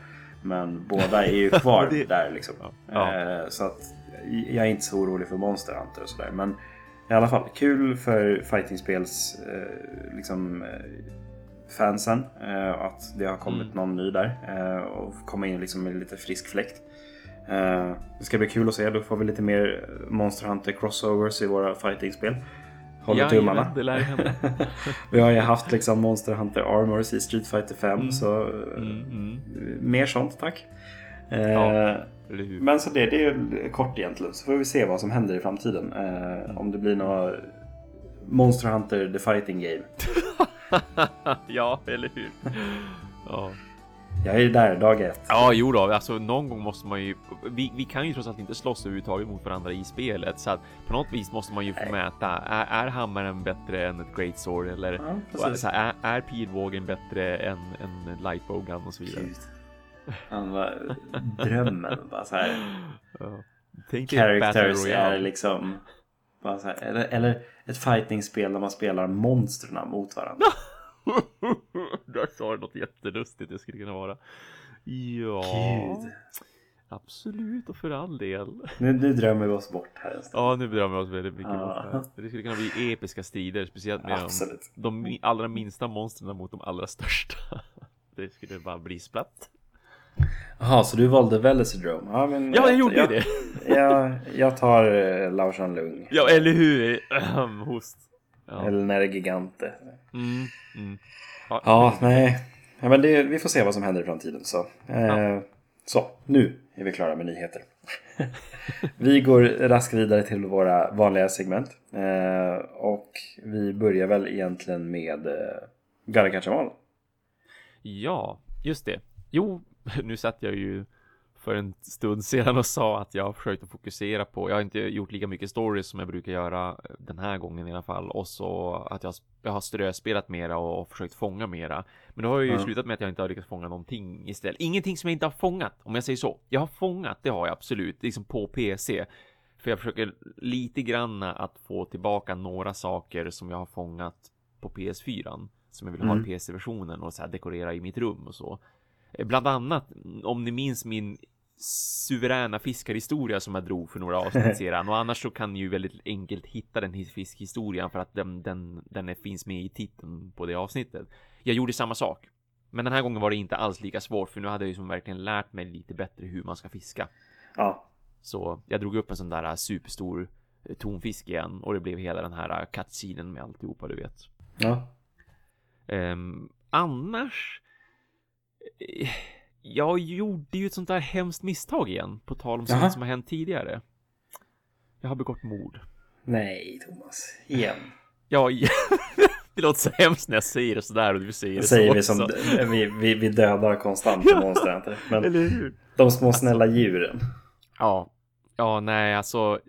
Men båda är ju kvar Det- där liksom. Eh, Så att jag är inte så orolig för Monster Hunter och sådär. Men i alla fall kul för fightingspels eh, liksom, eh, fansen eh, att det har kommit Mm. någon ny där eh, och komma in liksom med lite frisk fläkt. Eh, det ska bli kul att se. Då får vi lite mer Monster Hunter crossovers i våra fightingspel. Håller tummarna. det lär hända. Vi har ju haft liksom Monster Hunter Armors i Street Fighter 5 Mm. så eh, Mm, mm. mer sånt tack. Eh, Ja. Hur? men så det, det är kort egentligen. Så får vi se vad som händer i framtiden. Eh, om det blir något Monster Hunter The Fighting Game. ja, eller hur? Ja. Jag är där dag ett. Ja, jo då, alltså någon gång måste man ju. Vi, vi kan ju trots allt inte slåss överhuvudtaget mot varandra i spelet, så att på något vis måste man ju få Nej. mäta. Är, är hammaren bättre än ett great sword eller Ja, här, är, är pilbågen bättre än en lightbowgun och så vidare? Gud. Han var drömmen. Bara så här. Ja. Characters är liksom. Här, eller, eller ett fightingspel där man spelar monstren mot varandra. Där sa du något jättelustigt det skulle kunna vara. Ja, Gud. absolut och för all del. Nu, nu drömmer vi oss bort här en stund. Ja, nu bedömer vi oss väldigt mycket Ja. bort här. Det skulle kunna bli episka strider, speciellt med Absolut. de, de allra minsta monstren mot de allra största. Det skulle bara bli splatt. Jaha, så du valde Velocidrome? Ja, men Ja, jag gjorde ju jag, det. Jag, jag tar uh, Lao Shanlung. Ja, eller hur? Host. Ja. Eller när det är Gigante. Mm, mm. Ja, nej. Ja, men det, vi får se vad som händer i framtiden. Så, eh, Ja. så nu är vi klara med nyheter. vi går raskt vidare till våra vanliga segment. Eh, och vi börjar väl egentligen med eh, Garakachamal. Ja, just det. Jo, nu satt jag ju för en stund sedan och sa att jag har försökt att fokusera på, jag har inte gjort lika mycket stories som jag brukar göra eh, den här gången i alla fall. Och så att jag, jag har ströspelat mera och, och försökt fånga mera. Men då har jag ju Ja. slutat med att jag inte har lyckats fånga någonting istället. Ingenting som jag inte har fångat, om jag säger så. Jag har fångat, det har jag absolut, liksom på PC. För jag försöker lite granna att få tillbaka några saker som jag har fångat på PS4 som jag vill ha Mm. i PC-versionen och så här dekorera i mitt rum och så. Bland annat, om ni minns min suveräna fiskarhistoria som jag drog för några avsnitt sedan och annars så kan ni ju väldigt enkelt hitta den his- fiskhistorien för att den, den, den finns med i titeln på det avsnittet. Jag gjorde samma sak. Men den här gången var det inte alls lika svårt för nu hade jag ju som verkligen lärt mig lite bättre hur man ska fiska. Ja, Så jag drog upp en sån där äh, superstor eh, tonfisk igen och det blev hela den här cutscenen med alltihopa du vet. ja. Um, annars. Eh, Jag gjorde ju ett sånt där hemskt misstag igen. På tal om sånt som har hänt tidigare. Jag har begått mord. Nej, Thomas. Igen. Ja, det låter så hemskt när jag säger det sådär och du säger Det det säger så vi som också. vi, vi, vi dödar konstant på Monster. Men Eller hur? de små snälla djuren. Ja, ja, nej, alltså.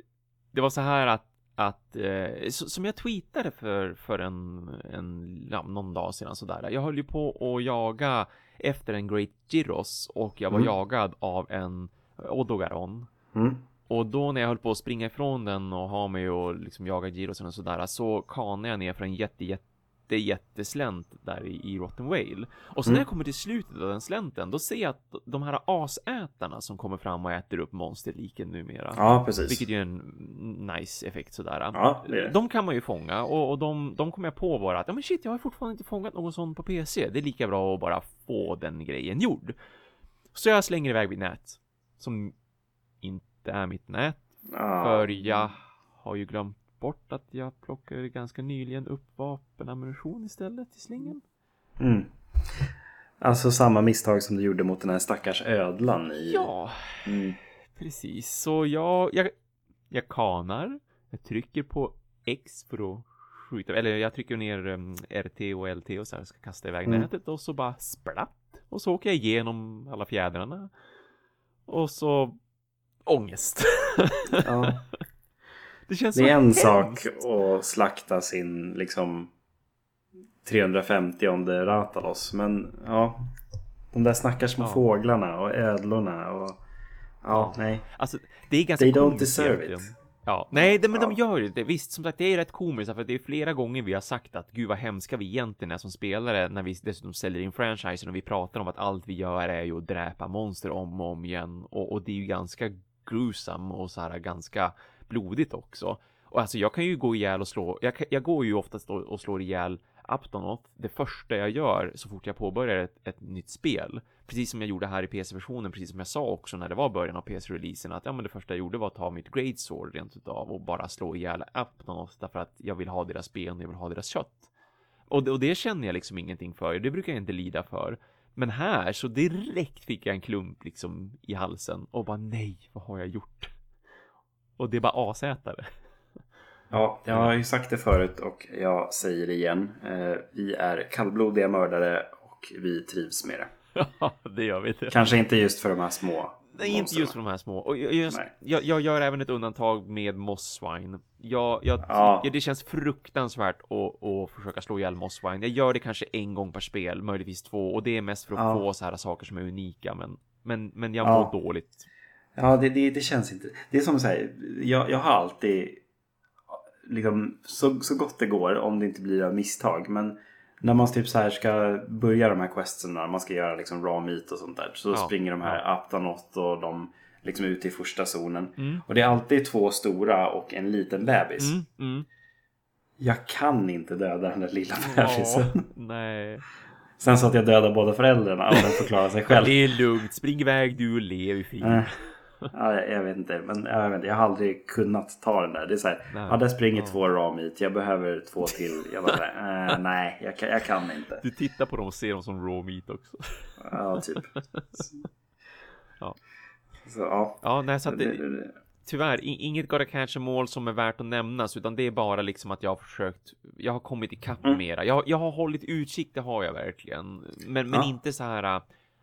Det var så här att, att eh, som jag tweetade för, för en, en ja, någon dag sedan sådär. Jag höll ju på att jaga efter en Great Gyros och jag var Mm. jagad av en Odogaron. Mm. Och då när jag höll på att springa ifrån den och ha mig och liksom jaga Girosen och sådär så kanade jag ner för en jätte, jätte, jätteslänt där i, i Rotten Whale. Och sen Mm. när jag kommer till slutet av den slänten då ser jag att de här asätarna som kommer fram och äter upp monsterliken numera. Ja, precis. Vilket ju är en nice effekt sådär. Ja, det är det. De kan man ju fånga och, och de, de kom jag på bara att ja men shit, jag har fortfarande inte fångat någon sån på PC. Det är lika bra att bara få den grejen gjord. Så jag slänger iväg mitt nät. Som inte är mitt nät. Ja. För jag har ju glömt bort att jag plockade ganska nyligen upp vapenammunition istället i slingen. Mm. Alltså samma misstag som du gjorde mot den här stackars ödlan i... Ja, Mm. precis. Så jag, jag, jag kanar. Jag trycker på X för att skjuta. Eller jag trycker ner um, RT och LT och så här ska kasta iväg Mm. nätet och så bara splatt. Och så åker jag igenom alla fjädrarna. Och så ångest. Ja. det känns Det är en hemskt. sak att slakta sin liksom 350 Ratalos. Men ja, de där stackars små Ja. fåglarna och ödlorna och ja, nej. Alltså, det är ganska They don't deserve egentligen. it. Ja, nej, det, men de Ja. gör ju det. Visst, som sagt, det är rätt komiskt för det är flera gånger vi har sagt att gud vad hemska vi egentligen är som spelare när vi dessutom säljer in franchisen och vi pratar om att allt vi gör är ju att dräpa monster om och om igen och, och det är ju ganska gruesome och så här ganska blodigt också. Och alltså jag kan ju gå ihjäl och slå, jag, kan- jag går ju oftast och, slår ihjäl Aptonoth det första jag gör så fort jag påbörjar ett, ett nytt spel. Precis som jag gjorde här i PC-versionen, precis som jag sa också när det var början av PC-releasen att ja men det första jag gjorde var att ta mitt Great Sword rent utav och bara slå ihjäl Aptonoth därför att jag vill ha deras ben, och jag vill ha deras kött. Och det, och det känner jag liksom ingenting för, det brukar jag inte lida för. Men här så direkt fick jag en klump liksom i halsen och bara nej, vad har jag gjort? Och det är bara asätare. Ja, jag har ju sagt det förut och jag säger det igen. Eh, vi är kallblodiga mördare och vi trivs med det. Ja, det gör vi inte. Kanske inte just för de här små. Nej, inte just för de här små. Och jag, just, jag, jag gör även ett undantag med mosswine. Jag, jag, Ja. Det känns fruktansvärt att, att försöka slå ihjäl mosswine. Jag gör det kanske en gång per spel, möjligtvis två. Och det är mest för att Ja. få så här saker som är unika. Men, men, men jag Ja. mår dåligt. Ja, det, det, det känns inte. Det är som säga, jag, jag har alltid liksom så, så gott det går om det inte blir av misstag. Men när man typ så här ska börja de här questsen, man ska göra liksom raw meat och sånt där. Så Ja, springer de här ja. Aptanot och de liksom ut i första zonen. Mm. Och det är alltid två stora och en liten bebis. Mm, mm. Jag kan inte döda den där lilla bebisen. Ja, nej. Sen så att jag dödar båda föräldrarna och den förklarar sig själv. Det är lugnt. Spring iväg du och lev i frid. Ja, jag, vet inte, men jag, vet inte, jag har aldrig kunnat ta den där. Det är så här, Nej. ja där springer Ja. två raw meat, jag behöver två till. Jag bara här, eh, nej, jag, kan- jag kan inte. Du tittar på dem och ser dem som raw meat också. Ja, typ. Ja. Så ja. Ja, nej, så att det, tyvärr inget gotta catch a mål som är värt att nämnas utan det är bara liksom att jag har försökt jag har kommit ikapp Mm. mera jag, jag har hållit utkik det har jag verkligen men, men Ja. inte så här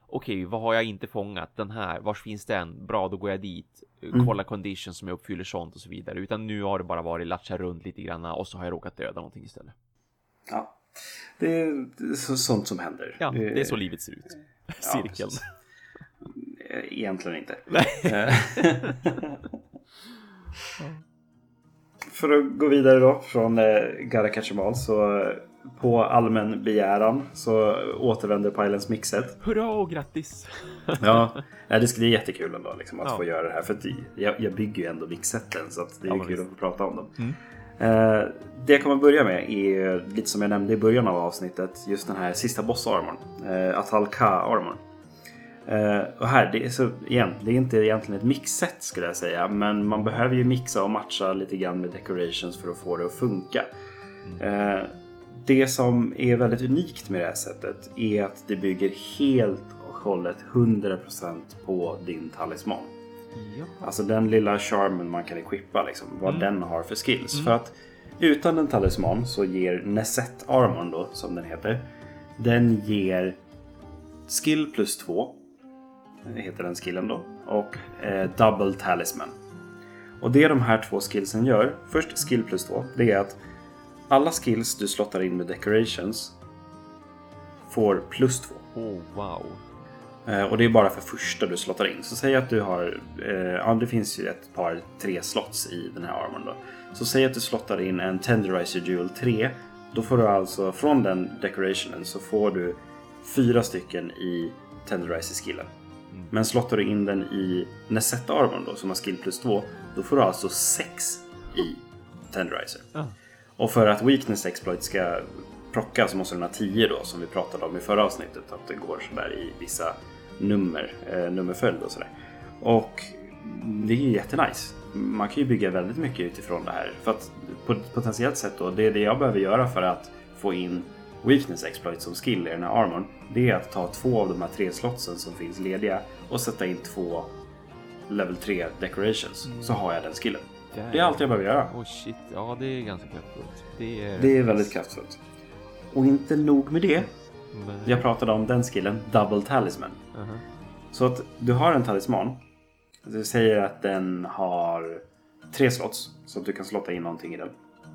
okej vad har jag inte fångat den här vars finns den bra då går jag dit Mm. kolla conditions som jag uppfyller sånt och så vidare utan nu har det bara varit latcha runt lite grann och så har jag råkat döda någonting istället ja. Det är så, sånt som händer. ja det är så livet ser ut cirkeln precis. Eh, Egentligen inte. Eh, För att gå vidare då från eh, Gotta Catch 'em All så eh, på allmän begäran så återvänder Pylons mixet. hurra och grattis Ja, det, är jättekul ändå liksom, att Ja. få göra det här. För jag, jag bygger ju ändå mixetten så det är Ja, kul att få prata om dem. Mm. Eh, det jag kommer börja med är lite som jag nämnde i början av avsnittet. Just den här sista bossarmorn. Uh, Atalka-armorn. Eh, och här, det är, så, igen, det är inte egentligen ett mixset skulle jag säga. Men man behöver ju mixa och matcha lite grann med decorations för att få det att funka. Eh, det som är väldigt unikt med det här sättet är att det bygger helt och hållet 100% på din talisman. Ja. Alltså den lilla charmen man kan equippa liksom. Vad Mm. den har för skills. För att utan en talisman så ger Neset Armon då, som den heter. Den ger skill plus 2. Heter den skillen då. Och eh, double talisman. Och det de här två skillsen gör. Först skill plus 2. Det är att alla skills du slottar in med decorations får plus 2. Oh, wow. Eh, Och det är bara för första du slottar in. Så säg att du har, eh, ja det finns ju ett par tre slots i den här armorn då. Så säg att du slottar in en Tenderizer Duel 3. Då får du alltså från den decorationen så får du fyra stycken i Tenderizer skillen. Men slottar du in den i Nesetta armorn då som har skill plus 2. Då får du alltså sex i Tenderizer. Ja. Och för att Weakness Exploit ska procka så måste den ha 10 då som vi pratade om i förra avsnittet. Att det går sådär i vissa nummer, eh, nummerföljd och sådär. Och det är ju jättenice. Man kan ju bygga väldigt mycket utifrån det här. För att på potentiellt sätt då, det är det jag behöver göra för att få in Weakness Exploit som skill i den här armorn. Det är att ta två av de här tre slotsen som finns lediga och sätta in två level 3 decorations. Så har jag den skillen. Det är allt jag behöver göra. Oh shit, ja det är ganska kraftfullt. Det är... Det är väldigt kraftfullt. Och inte nog med det. Men... Jag pratade om den skillen, Double Talisman. Aha. Så att du har en talisman. Du säger att den har tre slots. Så att du kan slotta in någonting i den.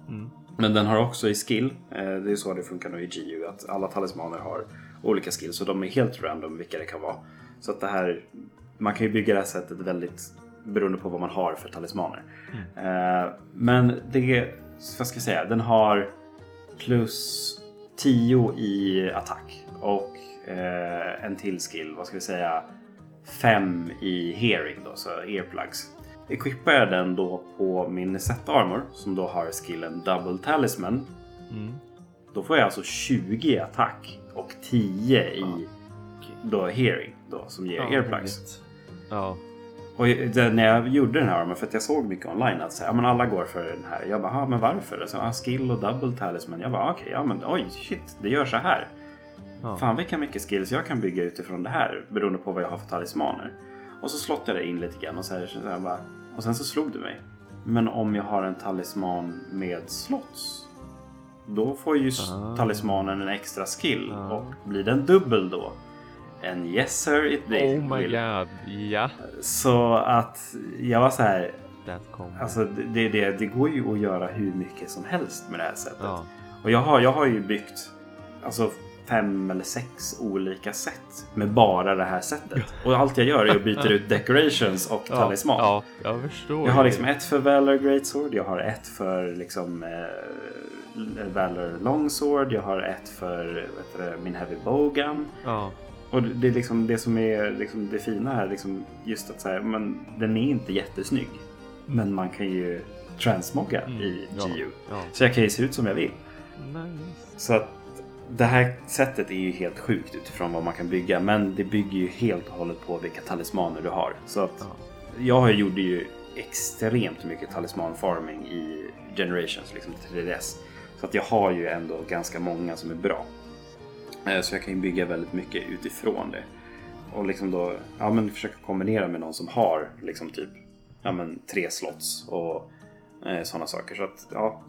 Mm. Men den har också i skill. eh, Det är så det funkar nu i GU. Att alla talismaner har olika skills. Så de är helt random vilka det kan vara. Så att det här... Man kan ju bygga det här sättet väldigt beroende på vad man har för talismaner. Eh, Men det... Vad ska jag säga? Den har plus 10 i attack. Och eh, en till skill. Vad ska vi säga? 5 i hearing då, så earplugs. Equippar jag den då på min set armor som då har skillen double talisman. Mm. Då får jag alltså 20 i attack och 10 i då hearing då som ger Ja, earplugs. Ja. Och det, när jag gjorde den här armen, för att jag såg mycket online att så, ja, men alla går för den här. Jag bara, "Ah, men varför? Så, ah, skill och double talisman. Jag bara, okej, ja men oj, shit, det gör så här. Ja. Fan vilka mycket skills jag kan bygga utifrån det här beroende på vad jag har för talismaner. Och så slottade jag in lite grann och så här, så här bara, och sen så slog det mig. Men om jag har en talisman med slots. Då får ju Ah. talismanen en extra skill Ah. och blir den dubbel då. En yes sir it they Oh my god, ja. Så att jag var så här, alltså det, det, det går ju att göra hur mycket som helst med det här sättet. ja. Och jag har, jag har ju byggt alltså fem eller sex olika sätt med bara det här sättet. Och allt jag gör är att byta ut decorations och talisman. Ja, jag förstår. Jag har liksom ett för Valor Greatsword, jag har ett för liksom eh, Valor Longsword, jag har ett för det, min Heavy Bowgun. Ja. Och det är liksom det som är liksom det fina här, liksom just att säga, men den är inte jättesnygg. Men man kan ju transmogga i ja. GU. Ja. Så jag kan ju se ut som jag vill. Nice. Så att det här sättet är ju helt sjukt utifrån vad man kan bygga. Men det bygger ju helt och hållet på vilka talismaner du har. Så att Ja. jag gjorde ju extremt mycket talismanfarming i Generations, liksom 3DS. Så att jag har ju ändå ganska många som är bra. Eh, Så jag kan ju bygga väldigt mycket utifrån det. Och liksom då, ja men försöka kombinera med någon som har liksom typ, ja men tre slots och eh, sådana saker. Så att, ja,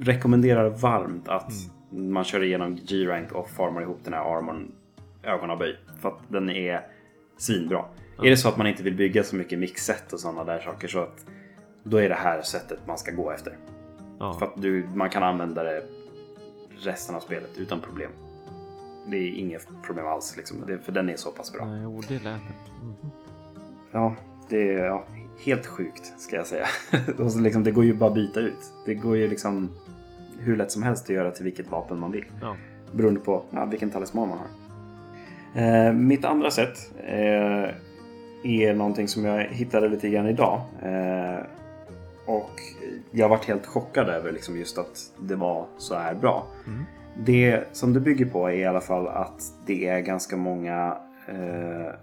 rekommenderar varmt att man kör igenom G-rank och formar ihop den här armorn ögonaböj. För att den är svinbra. Är det så att man inte vill bygga så mycket mixset och sådana där saker så att då är det här sättet man ska gå efter. Ja. För att du, man kan använda det resten av spelet utan problem. Det är inget problem alls liksom, det, för den är så pass bra. Nej, jo, det lät. Mhm. Ja, det är ja, helt sjukt ska jag säga. och så liksom, det går ju bara att byta ut. Det går ju liksom hur lätt som helst att göra till vilket vapen man vill. Ja. Beroende på ja, vilken talisman man har. Eh, mitt andra sätt eh, är någonting som jag hittade lite grann idag. Eh, och jag varit helt chockad över liksom just att det var så här bra. Mm. Det som det bygger på är i alla fall att det är ganska många eh,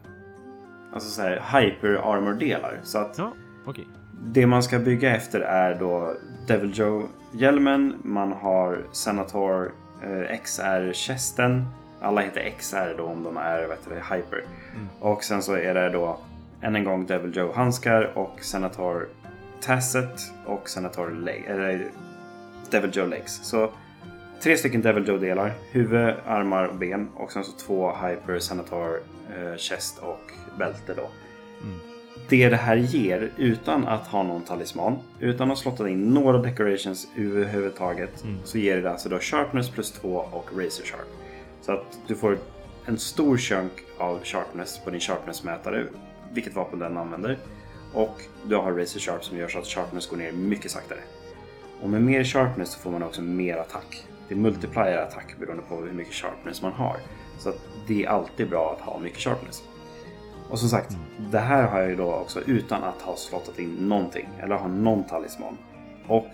alltså så här, hyper armor delar. Så att Ja, okej. det man ska bygga efter är då Devil Joe-hjälmen, man har Senator eh, XR-kästen. Alla heter XR då om de är heter det, Hyper. Och sen så är det då än en gång Devil Joe-handskar och Senator Tasset och Senator Leg, eller Devil Joe Legs. Så tre stycken Devil Joe-delar. Huvud, armar och ben. Och sen så två Hyper, Senator, eh, Chest och bälte då. Det det här ger, utan att ha någon talisman, utan att slotta in några decorations överhuvudtaget, så ger det alltså då Sharpness plus 2 och Razor Sharp. Så att du får en stor chunk av Sharpness på din Sharpness-mätare, vilket vapen den använder. Och du har Razor Sharp som gör så att Sharpness går ner mycket saktare. Och med mer Sharpness så får man också mer attack. Det multiplier attack beroende på hur mycket Sharpness man har. Så det är alltid bra att ha mycket Sharpness. Och som sagt, det här har jag ju då också utan att ha slottat in någonting eller ha någon talisman. Och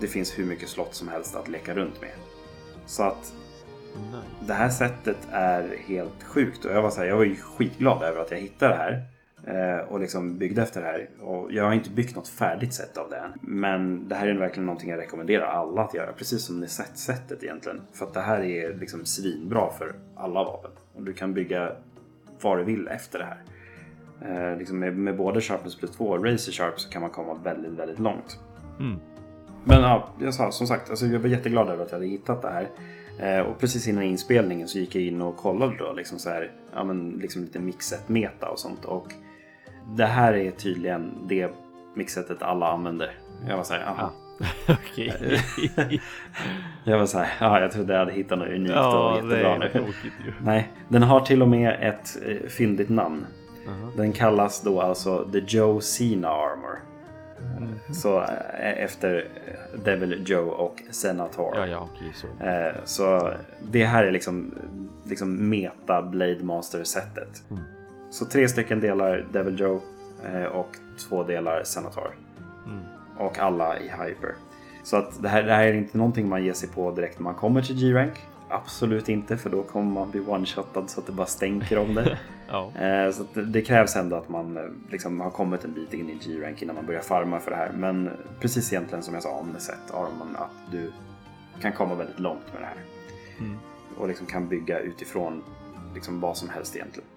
det finns hur mycket slott som helst att leka runt med. Så att det här sättet är helt sjukt och jag var, så här, jag var ju skitglad över att jag hittade det här. Eh, Och liksom byggde efter det här. Och jag har inte byggt något färdigt sätt av det än. Men det här är verkligen någonting jag rekommenderar alla att göra. Precis som ni sett sättet egentligen. För att det här är liksom svinbra för alla vapen. Och du kan bygga vad du vill efter det här. Eh, liksom med, med både Sharpness plus 2 och Razor Sharp så kan man komma väldigt, väldigt långt. Mm. Men ja, jag sa som sagt, alltså jag var jätteglad över att jag hade hittat det här. Eh, och precis innan inspelningen så gick jag in och kollade då liksom så här, ja men liksom lite mixet meta och sånt. Och det här är tydligen det mixetet alla använder. Jag var så här, aha. Okej. Jag var så här, ja jag trodde jag hade hittat något unikt ja, och jättebra är nu. Nej, den har till och med ett eh, fyndigt namn. Aha. Den kallas då alltså The Joe Cena Armor. Mhm. Så eh, efter eh, Devil Joe och Senator. Ja, ja, okej så. Eh, Så det här är liksom, liksom meta Blade Master-sättet. Mm. Så tre stycken delar Devil Joe eh, och två delar Senator. Mm. Och alla i Hyper. Så att det här, det här är inte någonting man ger sig på direkt när man kommer till G-Rank. Absolut inte, för då kommer man bli one-shotad så att det bara stänker om det. Ja. Eh, Så det, det krävs ändå att man eh, liksom har kommit en bit in i G-rank innan man börjar farma för det här. Men precis egentligen som jag sa om Neset Armon att du kan komma väldigt långt med det här. Mm. Och liksom kan bygga utifrån liksom vad som helst egentligen.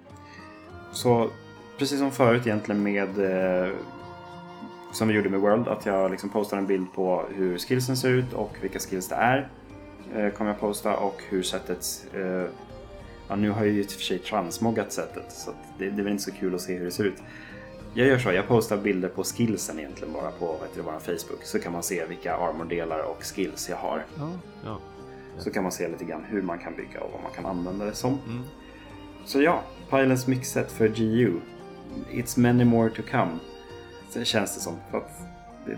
Så precis som förut egentligen med eh, som vi gjorde med World, att jag liksom postar en bild på hur skillsen ser ut och vilka skills det är. Eh, kommer jag posta och hur sättet eh, Ja, nu har jag ju i och för sig transmoggat sättet så det, det är väl inte så kul att se hur det ser ut. Jag gör så, jag postar bilder på skillsen egentligen bara på vår Facebook så kan man se vilka armordelar och skills jag har. Ja. ja. Så kan man se lite grann hur man kan bygga och vad man kan använda det som. Mm. Så ja, Pylons mixet för GU. It's many more to come. Så känns det som.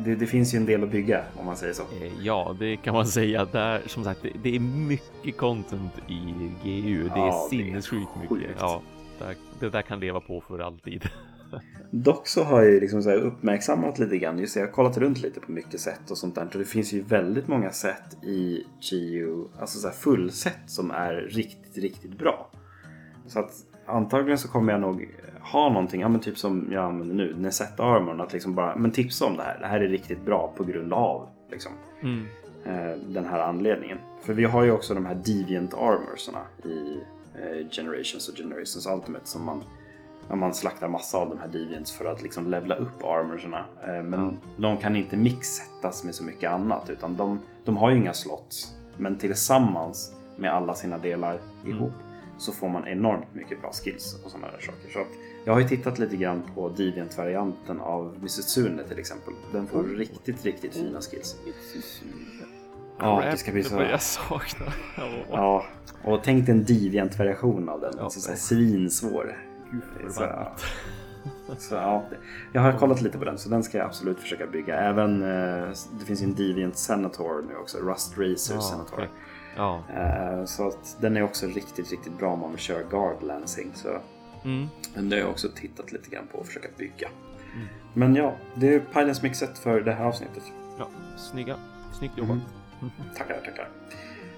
Det, det, finns ju en del att bygga om man säger så. Eh, Ja, det kan man säga. Där, som sagt, det, det är mycket content i GU. Det är Ja, sinnessjukt sjukt. mycket. Ja, där, det där kan leva på för alltid. Dock så har jag liksom så här uppmärksammat lite grann. Just det, jag har kollat runt lite på mycket sätt och sånt där. Och det finns ju väldigt många sätt i GU, alltså så här fullsätt som är riktigt, riktigt bra. Så att antagligen så kommer jag nog ha någonting, ja men typ som jag använder nu, Neset Armor, att liksom bara, men tipsa om det här. Det här är riktigt bra på grund av liksom Mm. eh, den här anledningen. För vi har ju också de här Deviant Armorsarna i eh, Generations och Generations Ultimate som man, man slaktar massa av de här Deviants för att liksom levla upp armorsarna. Eh, men Ja. de kan inte mixsättas med så mycket annat utan de, de har ju inga slots. Men tillsammans med alla sina delar ihop så får man enormt mycket bra skills och sådana där saker. Så jag har ju tittat lite grann på Deviant-varianten av Misutsune till exempel. Den får riktigt, riktigt fina skills. Ja, det ska bli så- jag sakna. Ja. Och tänk dig en Deviant-version av den. Ja. Alltså såhär svinsvår. Gud Så, ja, jag har kollat lite på den så den ska jag absolut försöka bygga. Även, eh, det finns ju en Deviant Senator nu också, Rust Racer Ja, Senator. okej. Ja. Eh, så att den är också riktigt, riktigt bra om man vill köra Guard Lancing. Så Mm. det har jag också tittat lite grann på och försöka bygga. Mm. Men ja, det är Pylons mixet för det här avsnittet. ja. Snygga. Snyggt jobbat. Tackar, tackar.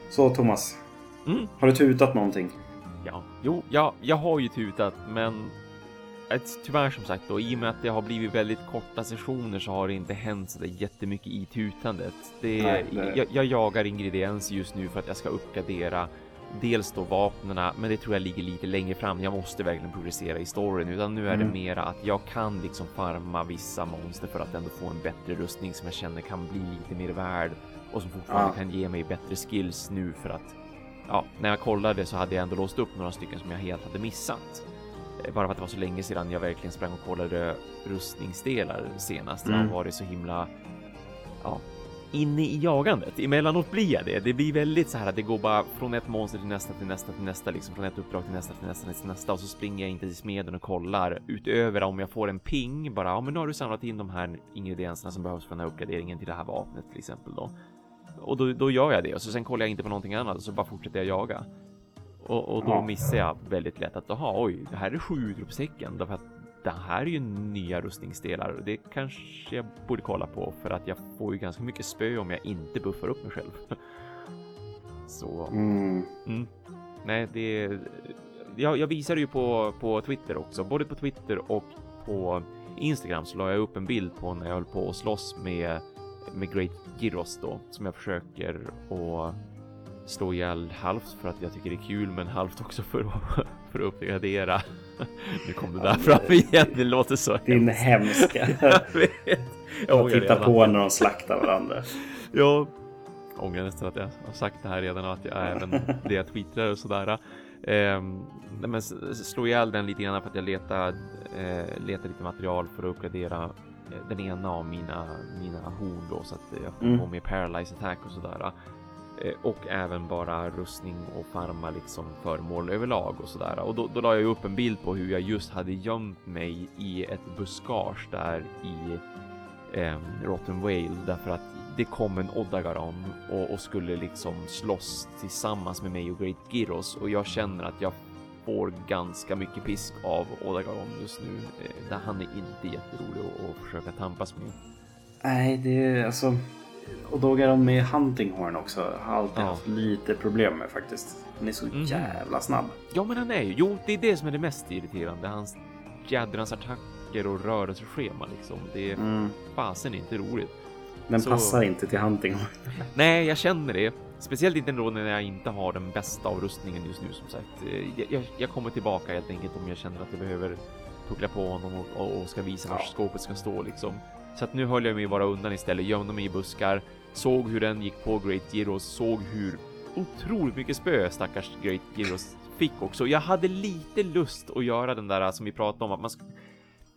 Så Thomas, Mm. har du tutat någonting? Ja, jo, ja, jag har ju tutat, men tyvärr som sagt då, i och med att det har blivit väldigt korta sessioner så har det inte hänt så där jättemycket i tutandet. Det, Nej, det- Jag, jag jagar ingredienser just nu för att jag ska uppgradera dels då vapnena, men det tror jag ligger lite längre fram. Jag måste verkligen progressera i storyn, utan nu är det Mm. mera att jag kan liksom farma vissa monster för att ändå få en bättre rustning som jag känner kan bli lite mer värd och som fortfarande Ja. kan ge mig bättre skills nu för att ja, när jag kollade så hade jag ändå låst upp några stycken som jag helt hade missat. Bara för att det var så länge sedan jag verkligen sprang och kollade rustningsdelar senast. Jag Mm. har varit så himla ja, inne i jagandet. Emellanåt blir jag det. Det blir väldigt så här att det går bara från ett monster till nästa, till nästa, till nästa, liksom från ett uppdrag till nästa, till nästa, till nästa och så springer jag inte till smeden och kollar utöver om jag får en ping bara. Ja, men nu har du samlat in de här ingredienserna som behövs för den här uppgraderingen till det här vapnet till exempel då. Och då, då gör jag det och så sen kollar jag inte på någonting annat och så bara fortsätter jag jaga. Och, och då Ja. missar jag väldigt lätt att aha, oj, det här är sju utropstecken därför att det här är ju nya rustningsdelar och det kanske jag borde kolla på för att jag får ju ganska mycket spö om jag inte buffar upp mig själv. Så Mm. mm. nej, det. Jag, jag visade ju på på Twitter också, både på Twitter och på Instagram så la jag upp en bild på när jag höll på att slåss med med Great Gyros då som jag försöker att slå ihjäl halvt för att jag tycker det är kul, men halvt också för att för att uppgradera. Nu kom det där fram igen. Det låter så. Din hemska. Jag vet. Jag Och ångrar titta redan. på när de slaktar varandra. Jag ångrar nästan att jag har sagt det här redan och att jag även det jag twittrar och sådär. Ehm, men slå ihjäl den lite grann för att jag letar, eh, letar lite material för att uppgradera eh, den ena av mina, mina horn då så att jag får Mm. få mer paralyze attack och sådär. Eh, och även bara rustning och farma liksom föremål överlag och sådär. Och då, då la jag ju upp en bild på hur jag just hade gömt mig i ett buskage där i eh, Rotten Whale därför att det kom en Oddagaron och, och skulle liksom slåss tillsammans med mig och Great Gyros och jag känner att jag får ganska mycket pisk av Oddagaron just nu. Eh, där han är inte jätterolig att, att försöka tampas med. Nej, det är alltså... Och då är de med Huntinghorn också. Har alltid Ja. haft lite problem med faktiskt. Han är så Mhm. jävla snabb. Ja, men han är ju. Jo, det är det som är det mest irriterande. Hans jädrans attacker och rörelseschema liksom. Det är Mm. fasen inte roligt. Den Så- passar inte till Huntinghorn. Nej, jag känner det. Speciellt inte då när jag inte har den bästa av rustningen just nu som sagt. Eh, Jag, jag, jag kommer tillbaka helt enkelt om jag känner att jag behöver puckla på honom och, och, och ska visa var Ja. skåpet ska stå liksom. Så att nu höll jag mig bara undan istället, gömde mig i buskar, såg hur den gick på Great Gyros, såg hur otroligt mycket spö stackars Great Gyros fick också. Jag hade lite lust att göra den där som vi pratade om att man ska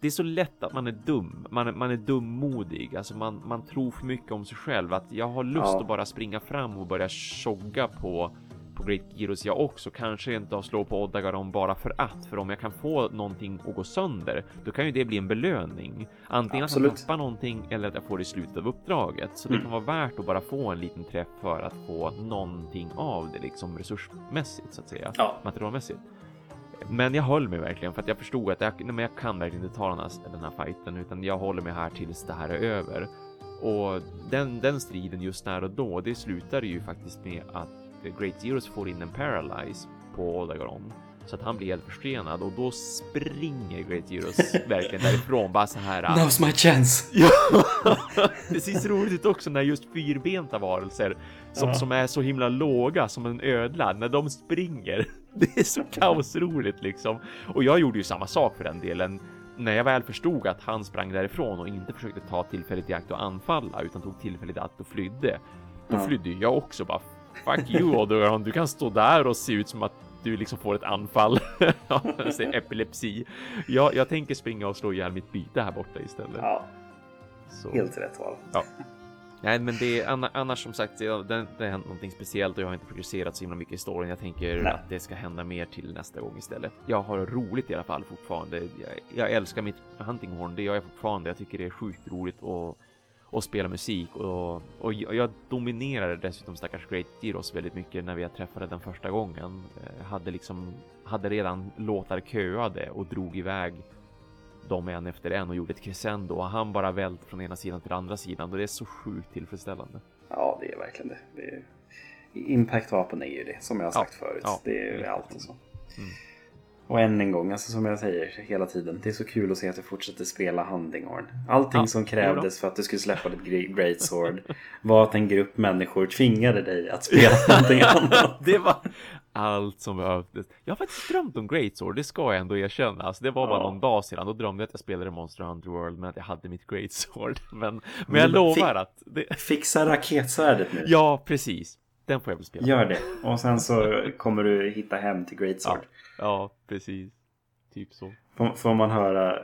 det är så lätt att man är dum. Man är, man är dummodig. Alltså man, man tror för mycket om sig själv. Att jag har lust Ja. att bara springa fram och börja tjogga på på Great Gyros jag också. Kanske inte slå på Odagaron bara för att. För om jag kan få någonting att gå sönder, då kan ju det bli en belöning. Antingen att Absolut. jag tappar någonting eller att jag får det i slutet av uppdraget. Så det Mm. kan vara värt att bara få en liten träff för att få någonting av det liksom resursmässigt så att säga. Ja. Materialmässigt. Men jag höll mig verkligen för att jag förstod att jag, nej, men jag kan verkligen inte ta den här, den här fighten utan jag håller mig här tills det här är över. Och den, den striden just där och då, det slutade ju faktiskt med att Great Zeros får in en paralyze på Odagaron så att han blir helt förstenad och då springer Great Zeros verkligen därifrån bara så här. Now's my chance! Ja, det ser så roligt ut också när just fyrbenta varelser som, Ja. som är så himla låga som en ödla när de springer. Det är så kaosroligt liksom. Och jag gjorde ju samma sak för den delen. När jag väl förstod att han sprang därifrån och inte försökte ta tillfället i akt och anfalla utan tog tillfället i akt och flydde. Då flydde jag också bara. Fuck you Odoron, du kan stå där och se ut som att du liksom får ett anfall. Ja, epilepsi. Jag, jag tänker springa och slå ihjäl mitt byte här borta istället. Ja, Så. helt rätt val. Nej, men det är anna- annars som sagt, det, det, hänt någonting speciellt och jag har inte progresserat så himla mycket i storyn. Jag tänker Nej. att det ska hända mer till nästa gång istället. Jag har roligt i alla fall fortfarande. Jag, jag älskar mitt huntinghorn, det gör jag fortfarande. Jag tycker det är sjukt roligt att och spela musik och, och jag dominerade dessutom stackars Great Gyros väldigt mycket när vi träffade den första gången. Eh, hade liksom, hade redan låtar köade och drog iväg dem en efter en och gjorde ett crescendo och han bara vält från ena sidan till andra sidan och det är så sjukt tillfredsställande. Ja, det är verkligen det. det är... Impact-vapen är ju det, som jag har sagt förut. ja, det är ju är alltid så. Och än en gång, alltså som jag säger hela tiden. Det är så kul att se att du fortsätter spela Handingorn. Allting Ja, som krävdes för att du skulle släppa ditt Gre- Great Sword var att en grupp människor tvingade dig att spela någonting annat. det var allt som behövdes. Jag har faktiskt drömt om Great Sword, det ska jag ändå erkänna. Alltså, det var bara Ja. någon dag sedan, då drömde jag att jag spelade Monster Hunter World, men att jag hade mitt Great Sword. Men, men jag du lovar att... Det... Fixa raketsvärdet nu. Ja, precis. Den får jag väl spela. Gör det. Och sen så kommer du hitta hem till Great Sword. Ja, precis. Typ så. Får, får man höra eh,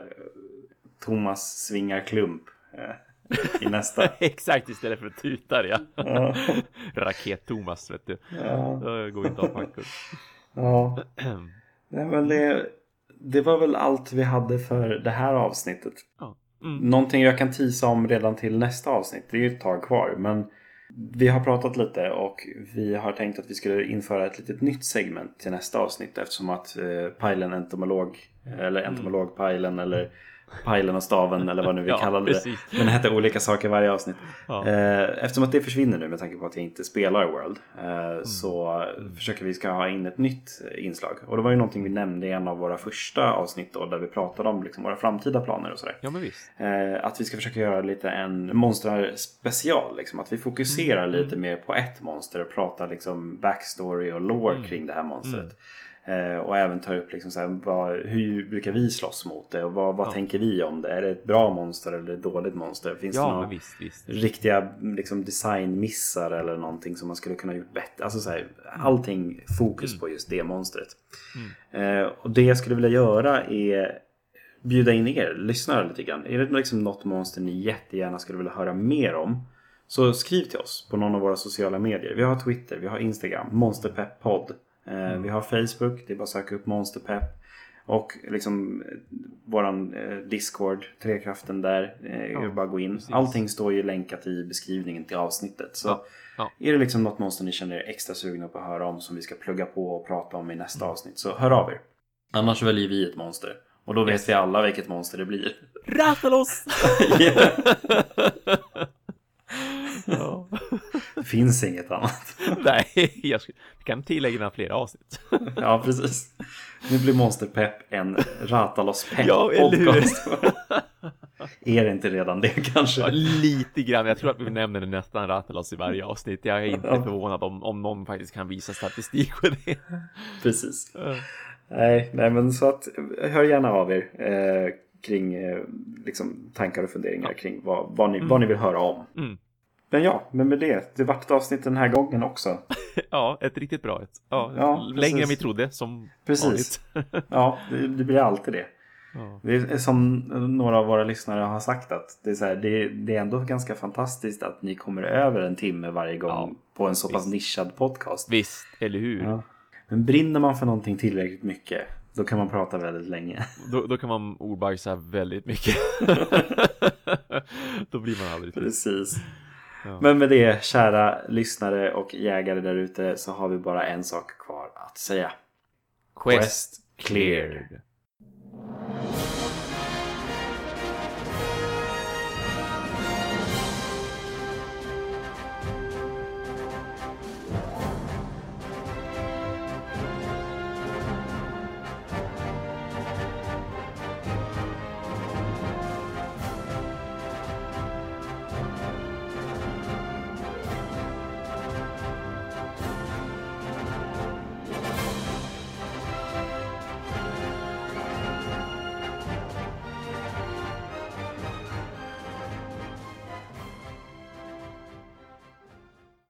Thomas svingar klump eh, i nästa. Exakt, istället för tutar ja. ja. Raket-Thomas, vet du. Ja. Det går inte av packor. ja. Nej, men det, det var väl allt vi hade för det här avsnittet. Ja. Mm. Någonting jag kan tisa om redan till nästa avsnitt. Det är ju ett tag kvar. Men vi har pratat lite och vi har tänkt att vi skulle införa ett litet nytt segment till nästa avsnitt. Eftersom att eh, Pajlen entomolog, eller entomologpajlen eller Pajlen och staven eller vad nu vi Ja, kallade det. Men det hette olika saker varje avsnitt. Ja. Eh, Eftersom att det försvinner nu med tanke på att jag inte spelar World eh, så försöker vi ska ha in ett nytt inslag. Och det var ju någonting vi nämnde i en av våra första avsnitt då, där vi pratade om liksom våra framtida planer och sådär. ja, men visst. Eh, att vi ska försöka göra lite en monster special. Liksom. Att vi fokuserar lite mer på ett monster och pratar liksom backstory och lore kring det här monstret. Eh, och även tar upp liksom så här, vad, hur brukar vi slåss mot det och vad, vad tänker vi om det? Är det ett bra monster eller ett dåligt monster? Finns det Ja, några men visst, visst. riktiga liksom, designmissar eller någonting som man skulle kunna gjort bättre? Alltså så här, allting fokus på just det monstret. Eh, och det jag skulle vilja göra är bjuda in er lyssnare lite grann. Är det liksom något monster ni jättegärna skulle vilja höra mer om? Så skriv till oss på någon av våra sociala medier. Vi har Twitter, vi har Instagram, Monsterpepp-podd. Eh, Vi har Facebook, det är bara att söka upp Monsterpepp. Och liksom eh, våran eh, Discord, Trekraften där. Eh, är det bara gå in. precis. Allting står ju länkat i beskrivningen till avsnittet. Så Ja, ja. är det liksom något monster ni känner er extra sugna på att höra om som vi ska plugga på och prata om i nästa avsnitt så hör av er. Annars väljer vi ett monster. Och då vet vi alla vilket monster det blir. Rathalos! Ja. Det finns inget annat. Nej, jag kan tillägga några fler avsnitt. Ja, precis. Nu blir Monsterpepp en Ratalos-pepp Ja, eller hur? podcast. Är det inte redan det kanske? Ja, lite grann. Jag tror att vi nämner det nästan Rathalos i varje avsnitt. Jag är inte förvånad om, om någon faktiskt kan visa statistik på det. Precis. Nej, nej, men så att hör gärna av er eh, kring eh, liksom, tankar och funderingar kring vad, vad, ni, vad ni vill höra om. Mm. Men ja, men med det. Det vart ett avsnitt den här gången också. Ja, ett riktigt bra ett. Ja, Ja, längre än vi trodde, som Precis. Ja, det, det blir alltid det. Ja. Det är som några av våra lyssnare har sagt att det är, så här, det, det är ändå ganska fantastiskt att ni kommer över en timme varje gång Ja, på en så pass nischad podcast. Visst, eller hur? Ja. Men brinner man för någonting tillräckligt mycket då kan man prata väldigt länge. Då, då kan man ordbajsa väldigt mycket. då blir man aldrig. Precis. Men med det kära lyssnare och jägare där ute så har vi bara en sak kvar att säga. Quest, Quest cleared.